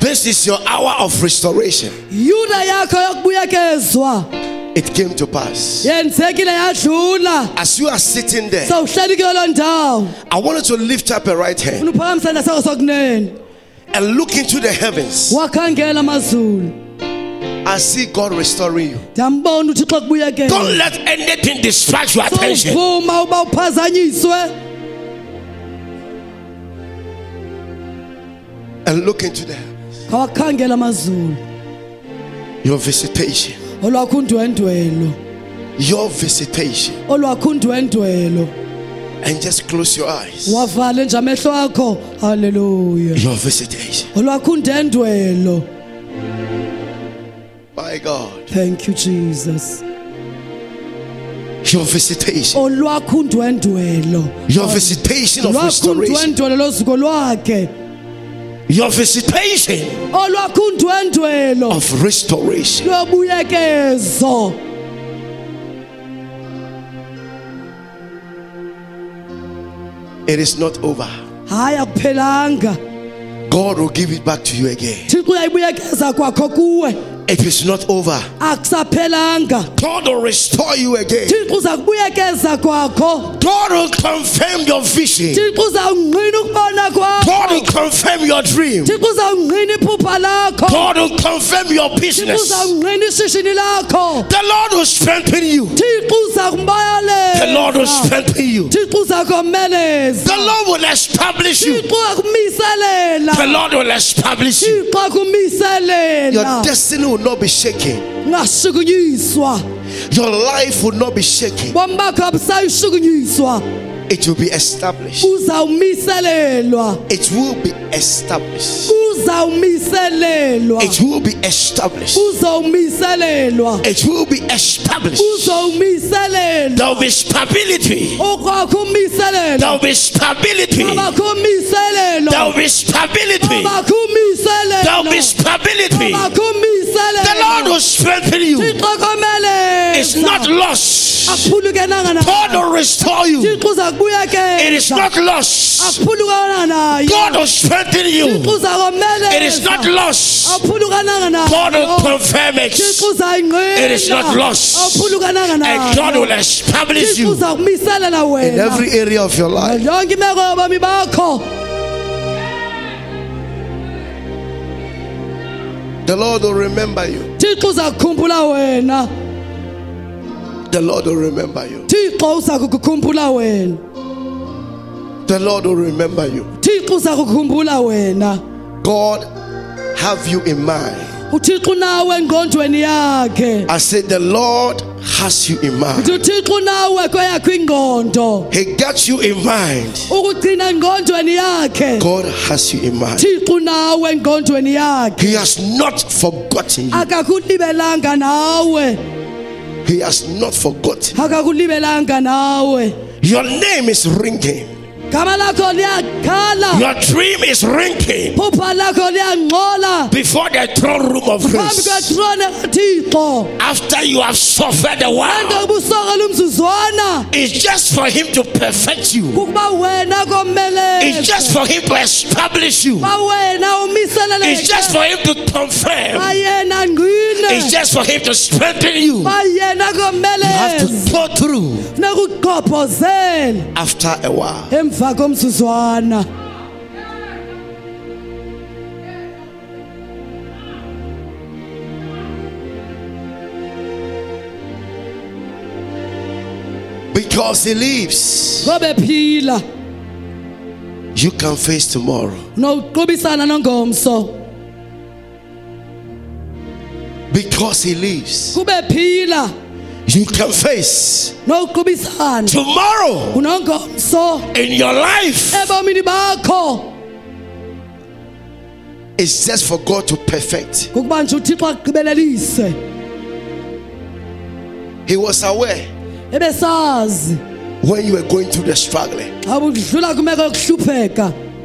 Speaker 5: This is your hour of restoration.
Speaker 3: yura yakho yokubuyekezwa
Speaker 5: It came to pass. As you are sitting there,
Speaker 3: sowuhleli kuyo ndawo
Speaker 5: I want you to lift up your right hand
Speaker 3: funa uphakamise nasakho sokunene
Speaker 5: and look into the heavens. I see God restoring you.
Speaker 3: ndiyambona uthixo kubuyekeza
Speaker 4: Don't let anything distract your attention.
Speaker 3: sowuvuma uba uphazanyiswe
Speaker 5: And look into the heavens.
Speaker 3: ngawakhangela amazulu
Speaker 5: Your visitation. Your visitation. And just close your eyes.
Speaker 3: wavale nje amehlo akho haleluya
Speaker 5: Your visitation. My God.
Speaker 3: thank you jesus
Speaker 5: Your visitation.
Speaker 3: olwakho undwendwelo
Speaker 5: Your visitation of restoration.
Speaker 3: loziko lwakhe
Speaker 4: Your visitation
Speaker 3: olwakho undwendwelo
Speaker 5: Of restoration.
Speaker 3: lobuyekezo
Speaker 5: It is not over.
Speaker 3: hayi akuphelanga
Speaker 5: God will give it back to you again.
Speaker 3: thixo uyayibuyekeza kwakho kuwe
Speaker 5: It is not over.
Speaker 4: God will restore you again.
Speaker 3: thixo uza kwakho
Speaker 4: God will confirm your vision.
Speaker 3: thixo uzawungqina ukubona
Speaker 4: God will confirm your dream.
Speaker 3: thixo uzawungqina iphupha lakho
Speaker 4: God will confirm your business.
Speaker 3: uzawungqina ishishini lakho
Speaker 4: The Lord will strengthen you. The Lord will strengthen you. The Lord will establish you. The Lord will establish you.
Speaker 5: Your destiny will not be shaken. Your life will not be shaken.
Speaker 3: Bomi bakho abusayishukunyiswa
Speaker 5: It will be established.
Speaker 3: uzawumiselelwa
Speaker 5: It will be established.
Speaker 3: uzawumiselelwa
Speaker 5: It will be established.
Speaker 3: uzawumiselelwa
Speaker 4: It will be established.
Speaker 3: uzawumiselelwa
Speaker 4: There will be stability. There
Speaker 3: umiselelwa
Speaker 4: will be stability. There
Speaker 3: abakho umiselelwa
Speaker 4: will be stability. There will be stability. The Lord will strengthen you. It's not
Speaker 3: komeleza
Speaker 4: lost. God will restore you. It is not lost. God will strengthen you. It is not lost. God will confirm it. It is not lost. And God will establish you.
Speaker 5: In every area of your life.
Speaker 3: yonke imeko yobomi bakho
Speaker 5: The Lord will remember you. The Lord will remember you.
Speaker 3: thixo uza kukukhumbula wena
Speaker 5: The Lord will remember you.
Speaker 3: thixo uza kukhumbula wena
Speaker 5: God have you in mind.
Speaker 3: uthixo nawe engqondweni yakhe
Speaker 5: I said the Lord has you in mind.
Speaker 3: uthixo nawe kweyakho ingqondo
Speaker 5: He got you in mind.
Speaker 3: ukugcina engqondweni yakhe
Speaker 5: God has you in mind.
Speaker 3: thixo nawe engqondweni yakhe
Speaker 5: He has not forgotten you.
Speaker 3: akakulibelanga nawe
Speaker 5: He has not forgotten.
Speaker 4: Your name is ringing.
Speaker 3: Gama lakho liyakhala
Speaker 4: Your dream is ringing
Speaker 3: phupha lakho liyangxola
Speaker 4: before the throne room of grace. After you have suffered a while,
Speaker 3: ende ubusokela umzuzwana
Speaker 4: it's just for Him to perfect you. It's just for Him to establish you. It's just for Him to confirm. It's just for Him to strengthen you.
Speaker 5: You have to go through after a while.
Speaker 3: Emva komzuzwana
Speaker 5: Because He lives, you can face tomorrow. Because He lives, you can face tomorrow
Speaker 4: in your life.
Speaker 5: is just for God to perfect.
Speaker 3: kukuba nje uthixo
Speaker 5: He was aware when you were going through the struggling.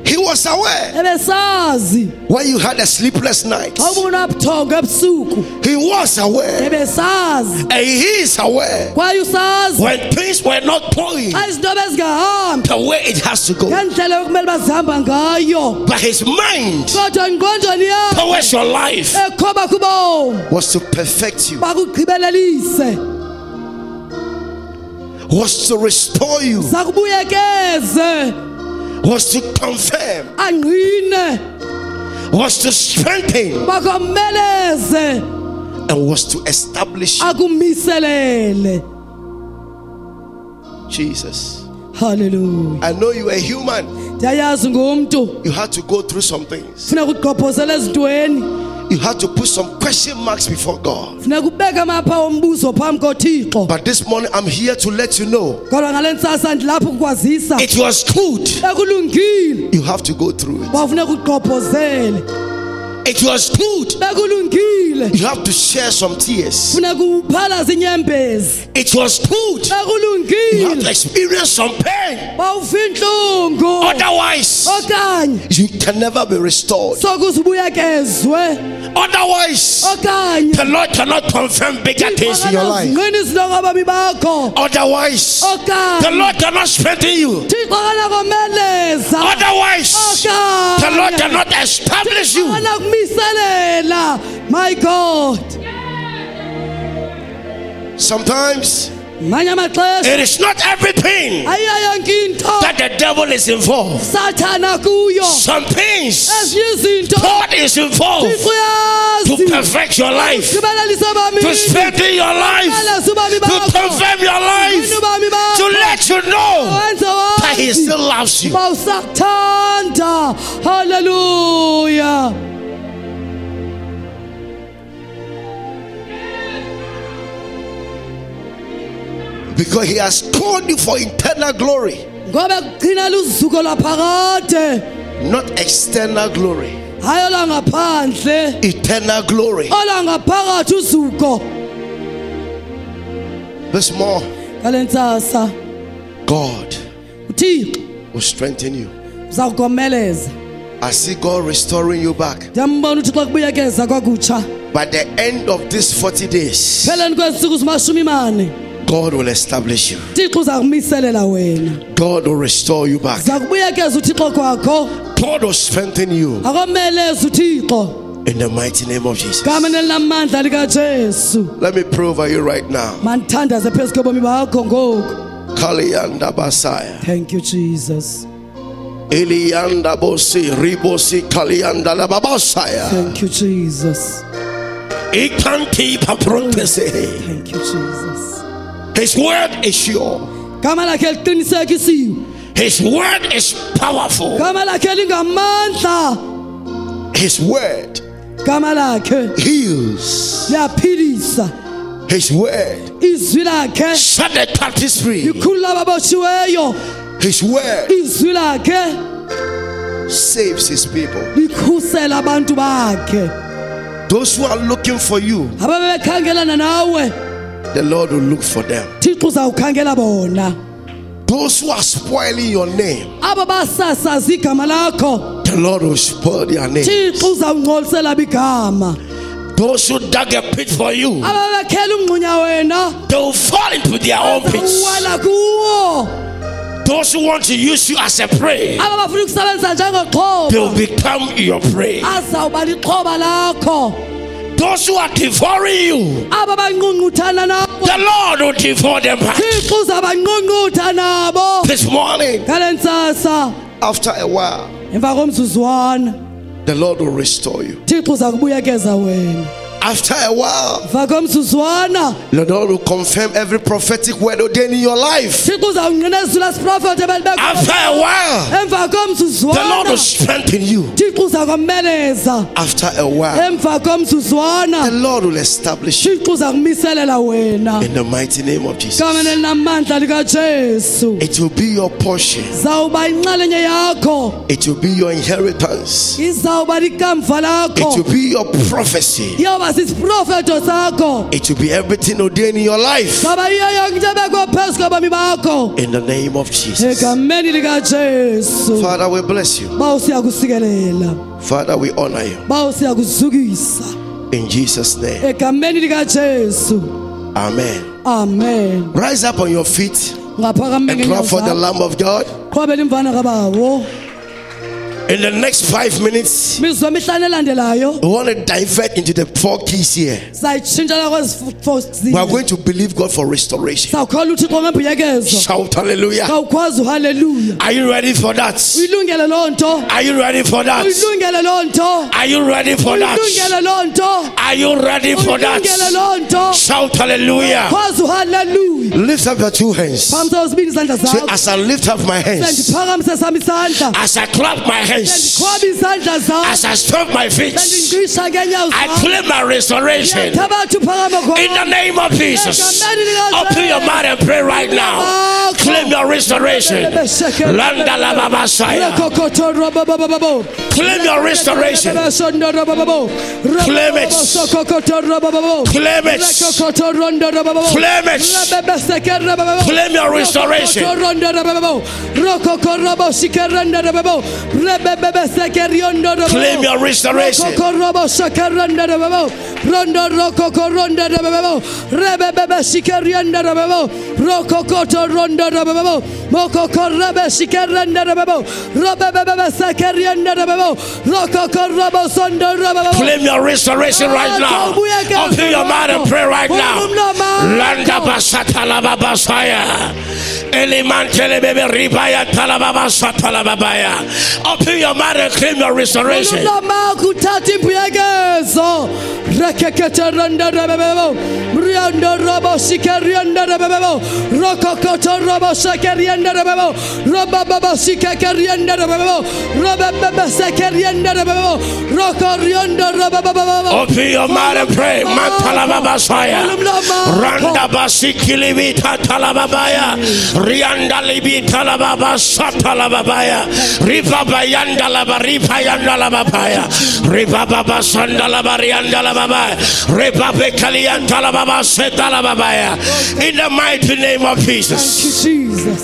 Speaker 3: Xa udlula kwimeko yokuhlupheka
Speaker 5: He was aware when you had a sleepless night.
Speaker 3: xa ubunabuthongo ebusuku?
Speaker 5: He was aware. And he is aware.
Speaker 4: When things were not going
Speaker 3: xa izinto bezingahambi
Speaker 5: the way it has to go.
Speaker 3: ngendlela yokumele bazihamba ngayo.
Speaker 5: But his mind
Speaker 4: towards your life.
Speaker 5: was to perfect you, was to restore you, was to confirm, was to strengthen, and was to establish Jesus.
Speaker 3: Hallelujah.
Speaker 5: I know you are human. You had to go through some things.
Speaker 3: Funeka uqophozele ezintweni
Speaker 5: You had to put some question marks before God.
Speaker 3: funeka ubeke amapha ombuzo phambi kothixo
Speaker 5: But this morning, I'm here to let you know
Speaker 3: kodwa ngale ntsasa ndilapho kukwazisa
Speaker 4: It was good.
Speaker 5: you have to go through it.
Speaker 4: It was good.
Speaker 3: bekulungile
Speaker 5: You have to share some tears.
Speaker 3: inyembezi
Speaker 4: It was good.
Speaker 5: You have to experience some pain.
Speaker 3: bawufa
Speaker 4: Otherwise,
Speaker 3: okanye
Speaker 5: You can never be restored.
Speaker 4: otherwise,
Speaker 3: okanye
Speaker 4: the Lord cannot confirm bigger things in your life. Otherwise, the Lord cannot strengthen you. Otherwise, the Lord cannot establish you.
Speaker 3: Anakumiselela my god.
Speaker 5: Sometimes
Speaker 4: It is not everything
Speaker 3: ayiyo yonke into
Speaker 4: that the devil is involved. Some things God is involved to perfect your life, to strengthen your life, to confirm your life, to let you know that He still loves you.
Speaker 3: uba
Speaker 5: because he has called you for eternal glory,
Speaker 3: ngoba kugcinela uzuko lwaphakade
Speaker 5: not external glory, eternal glory. This more, God will strengthen you. I see God restoring you back.
Speaker 3: ndiyambona uthixo kubuyekeza kwakutsha.
Speaker 5: By the end of these 40 days,
Speaker 3: pheleni kwezinsuku zimashumi mane
Speaker 5: God will establish you.
Speaker 3: uthixo uza kumiselela wena
Speaker 5: God will restore you back.
Speaker 3: uza kubuyekeza uthixo kwakho
Speaker 5: God will strengthen you in the mighty name of Jesus.
Speaker 3: gama nelinamandla likajesu
Speaker 5: Let me pray over you right now.
Speaker 3: mandithandaze phezu kobomi bakho ngoku
Speaker 5: Kaliyanda Basaya.
Speaker 3: thank you jesus
Speaker 5: Eliyanda Bosi Ribosi Kaliyanda Lababasaya.
Speaker 3: thank you jesus
Speaker 4: He can't keep a promise.
Speaker 3: thank you jesus
Speaker 4: His word is sure.
Speaker 3: gama lakhe liqinisekisiwe
Speaker 4: His word is powerful.
Speaker 3: gama lakhe lingamandla
Speaker 5: His word
Speaker 3: gama lakhe
Speaker 5: heals.
Speaker 3: liyaphilisa
Speaker 5: His word
Speaker 3: izwi lakhe
Speaker 4: Set the captives free.
Speaker 3: likhulula ababoshiweyo
Speaker 5: His word
Speaker 3: izwi lakhe
Speaker 5: saves his people.
Speaker 3: likhusela abantu bakhe
Speaker 5: Those who are looking for you,
Speaker 3: ababekhangelana nawe
Speaker 5: the Lord will look for them.
Speaker 3: thixo uzawukhangela bona
Speaker 5: Those who are spoiling your name,
Speaker 3: aba basasaza igama lakho
Speaker 5: the Lord will spoil their name.
Speaker 3: thixo uzawungcolisela bigama
Speaker 4: Those who dug a pit for you, they will fall into their own pits. Those who want to use you as a prey,
Speaker 3: aba bafuna ukusebenzisa
Speaker 4: they will become your prey.
Speaker 3: Azawuba lixhoba lakho
Speaker 4: Those who are devouring you, the Lord will devour them back.
Speaker 3: thixo uzabanqunqutha nabo.
Speaker 4: This morning,
Speaker 5: After a while, the Lord will restore you.
Speaker 3: Thixo uza kubuyekeza wena
Speaker 5: After a while, the Lord will confirm every prophetic word ordained in your life.
Speaker 3: thixo uzawungqinezula siprofethi ebelibekho
Speaker 5: After a while, the Lord will strengthen you. After a while, the Lord will establish you
Speaker 3: thixo uza kumiselela wena
Speaker 5: in the mighty name of Jesus.
Speaker 3: kamene namandla likajesu
Speaker 5: It will be your portion.
Speaker 3: zawuba inxalenye yakho
Speaker 5: It will be your inheritance. It will be your prophecy.
Speaker 3: Iyawuba sisiprofeto sakho
Speaker 5: It will be everything ordained in your life.
Speaker 3: ngaba iyo yonke into ebekwe phezu
Speaker 5: In the name of Jesus. Father, we bless you. Father, we honor you. In Jesus' name. Amen.
Speaker 3: amen
Speaker 5: Rise up on your feet and clap for the Lamb of God.
Speaker 3: Qhwabela imvana kabawo
Speaker 5: In the next five minutes,
Speaker 3: mizwa mihlanu elandelayo
Speaker 5: we want to divert into the four keys here. We are going to believe God for restoration.
Speaker 3: sawukhola uthixo ngembuyekezo
Speaker 5: Shout hallelujah.
Speaker 4: Are you ready for that?
Speaker 3: uyilungele loo nto
Speaker 4: Are you ready for that?
Speaker 3: uyilungele loo nto
Speaker 4: Are you ready for that?
Speaker 3: uyilungele loo nto
Speaker 4: Are you ready for that? Shout hallelujah.
Speaker 5: Lift up your two hands.
Speaker 3: phamisa usibili izandla
Speaker 5: Say, as I lift up my hands,
Speaker 3: sendiphakamise sami isandla
Speaker 4: As I clap my hands,
Speaker 3: sendiqhwaba izandla zam
Speaker 4: as I stomp my feet, I claim my restoration. In the name of Jesus. Open your mouth and pray right now. Claim your restoration. Landa la baba. Claim your restoration. Claim it. Claim it. Claim it. Claim your restoration. Claim your restoration.
Speaker 3: Rondo roko koronda rebebo rebe bebe shikerianda rebebo roko koto rondo rebebo moko korebe shikeranda rebebo robe bebe sekerianda rebebo roko korobo sondo rebebo
Speaker 4: Claim your restoration right now. Open your mouth and pray right now. Landa basata Open your mouth and claim your restoration.
Speaker 3: Rianda robo shikerianda rebebo roko koto robo shikerianda rebebo roba baba shikerianda rebebo roba baba shikerianda rebebo roko rianda roba baba
Speaker 4: Open your and pray. Matalababa saya. Randa basikili bita talababaya. Rianda libi talababa satalababaya. Ribaba yanda laba ripa yanda lababaya. Ribaba sanda laba rianda lababaya. Ribaba kalianta lababa setalababaya. In the mighty name of Jesus.
Speaker 3: Jesus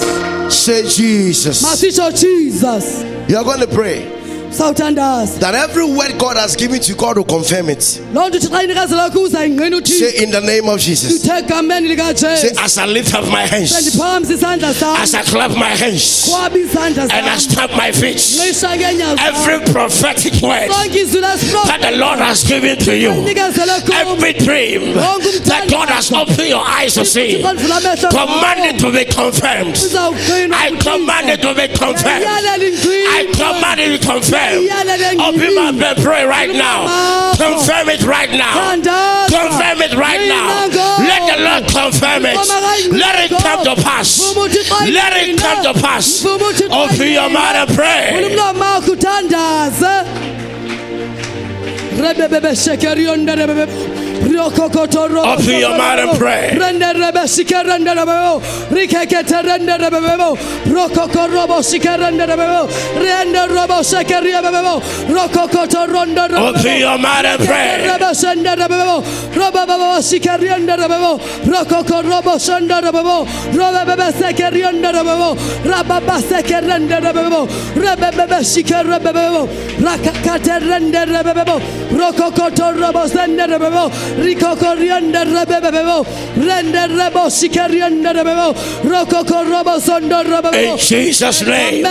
Speaker 5: say Jesus.
Speaker 3: masisho Jesus
Speaker 5: You are going to pray
Speaker 3: sawuthandaza.
Speaker 5: That every word God has given to you, God will confirm it.
Speaker 3: loo nto uthi xa inikezela uzayingqina uthixo
Speaker 5: Say in the name of Jesus.
Speaker 3: uthe egameni
Speaker 4: Say,
Speaker 3: likajesu
Speaker 4: as I lift up my hands,
Speaker 3: isandla
Speaker 4: as I clap my hands,
Speaker 3: izandla
Speaker 4: and I stamp my feet,
Speaker 3: nqisha ngeenyawo zam
Speaker 4: every prophetic word
Speaker 3: izwi
Speaker 4: that the Lord has given to you, every dream that God has opened your eyes to see, command it to be confirmed. I command it to be confirmed. I command it to be confirmed. Open my mouth, pray right now. Confirm it right now. Confirm it right now. Let the Lord confirm it. Let it come to pass. Let it come to pass. Open your mouth and pray. Open your mouth and pray.
Speaker 3: rende rebe shikerende rebebo rikekete rende rebebo rokokorobo shikerende rebebo rende robo shekeriebebo rokokotorondo
Speaker 4: Open your mouth and pray.
Speaker 3: Rebe sende rebebo robe bebe shikeriende rebebo rokoko robo sende rebebo robe bebe sekeriende rebebo rababa sekerende rebebo rebe bebe shikere rende rebebo rokoko to robo sende rebebo rikoko riende rebebo rende rebo shikeriende rebebo rokoko robo sondo
Speaker 4: In Jesus' name.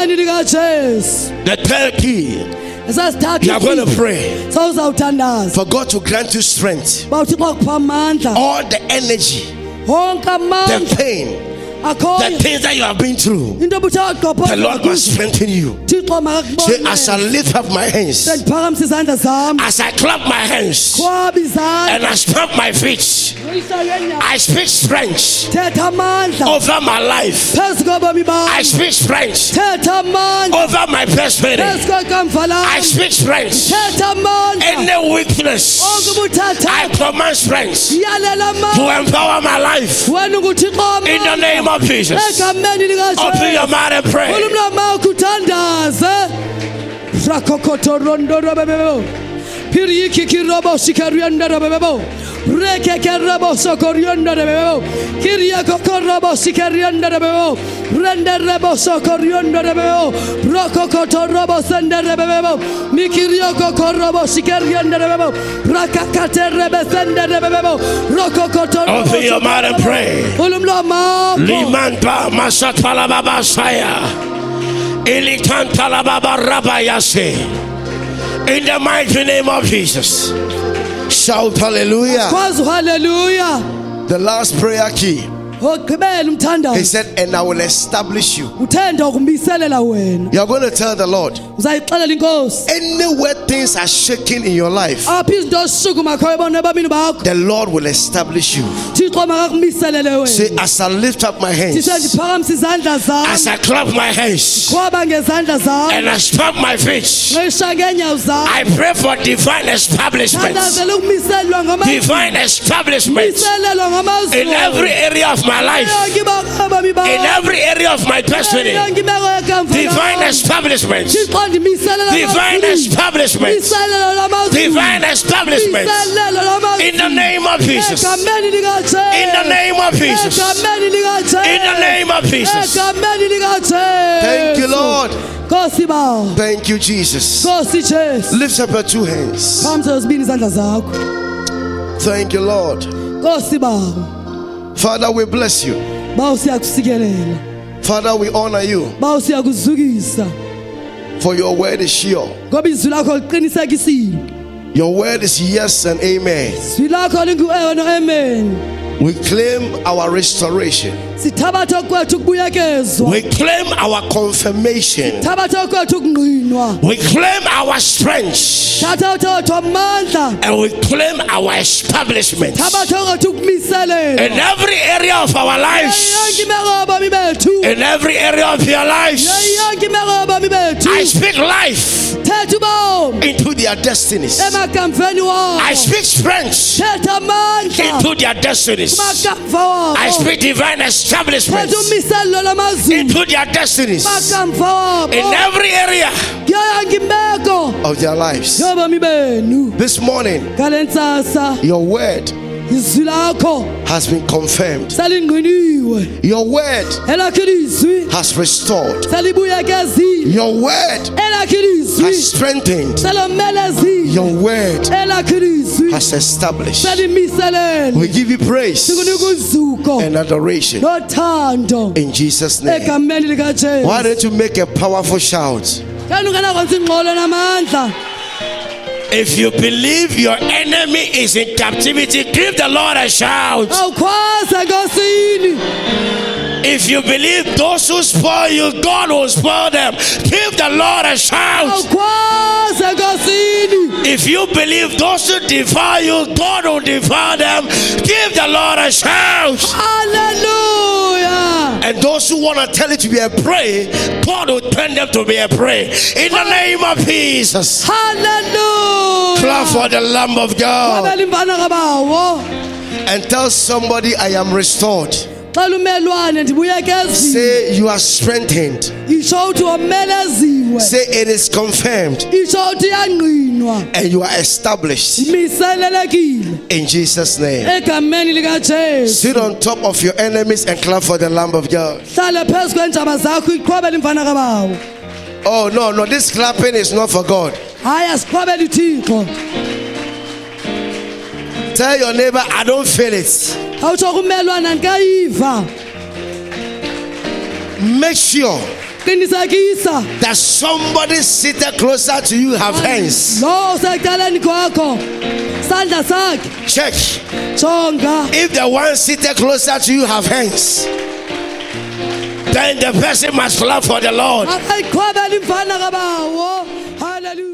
Speaker 4: The third key, you are going to pray
Speaker 5: For God to grant you strength,
Speaker 3: bawuthixo akupha amandla
Speaker 5: all the energy, the pain,
Speaker 4: the things that you have been through, the Lord must strengthen you. Say, as I lift up my hands, as I clap my hands, and I stamp my feet, I speak strength over my life. I speak strength over my destiny. I speak strength. Any weakness, I command strength to empower my life. In the name of Jesus. Open your mouth and pray. Kirobo shikarianda rabebo. Reke kerabo sokorianda rabebo. Kiria kokorabo shikarianda rabebo. Rende rebo sokorianda rabebo. Roko kotorobo sende rabebo. Mikirio kokorabo shikarianda rabebo. Rakakate rebe sende rabebo. Roko kotorobo. Open your mouth and pray. Limanta masatala baba saya. Ilikantala baba rabayase. In the mighty name of Jesus. Shout hallelujah.
Speaker 3: Hallelujah. The last prayer key. He said, And I will establish you. You are going to tell the Lord anywhere things are shaking in your life, the Lord will establish you. Say, As I lift up my hands, as I clap my hands, and I stamp my feet, I pray for divine establishment. Divine establishment in every area of my life, in every area of my destiny, divine establishment, divine establishment, divine establishment, in the name of Jesus, in the name of Jesus, in the name of Jesus. Thank you, Lord. Thank you, Jesus. Lift up your two hands. Thank you, Lord. Father, we bless you. Father, we honor you. For your word is sure. Your word is yes and amen. We claim our restoration. We claim our confirmation. We claim our strength. And we claim our establishment. In every area of our lives. In every area of your lives. I speak life into their destinies. I speak strength into their destinies. I speak divine establishment into their destinies. In every area of their lives. This morning, your word has been confirmed. Your word has restored. Your word has strengthened. Your word has established. We give you praise and adoration. In Jesus' name. Why don't you make a powerful shout?
Speaker 4: If you believe your enemy is in captivity, give the Lord a shout. If you believe those who spoil you, God will spoil them. Give the Lord a shout. If you believe those who devour you, God will devour them. Give the Lord a shout.
Speaker 5: Hallelujah.
Speaker 4: And those who want to tell it to be a prey, God will turn them to be a prey. In the name of Jesus.
Speaker 5: Hallelujah.
Speaker 4: Clap for the Lamb of God. And tell somebody, I am restored. Say you are strengthened. Say it is confirmed. And you are established. In Jesus' name. Sit on top of your enemies and clap for the Lamb of God. Oh no, no, this clapping is not for God. Tell your neighbor, I don't feel it. Make sure that somebody seated closer to you have hands. Check. If the one seated closer to you have hands. then the person must love for the Lord.
Speaker 1: Hallelujah.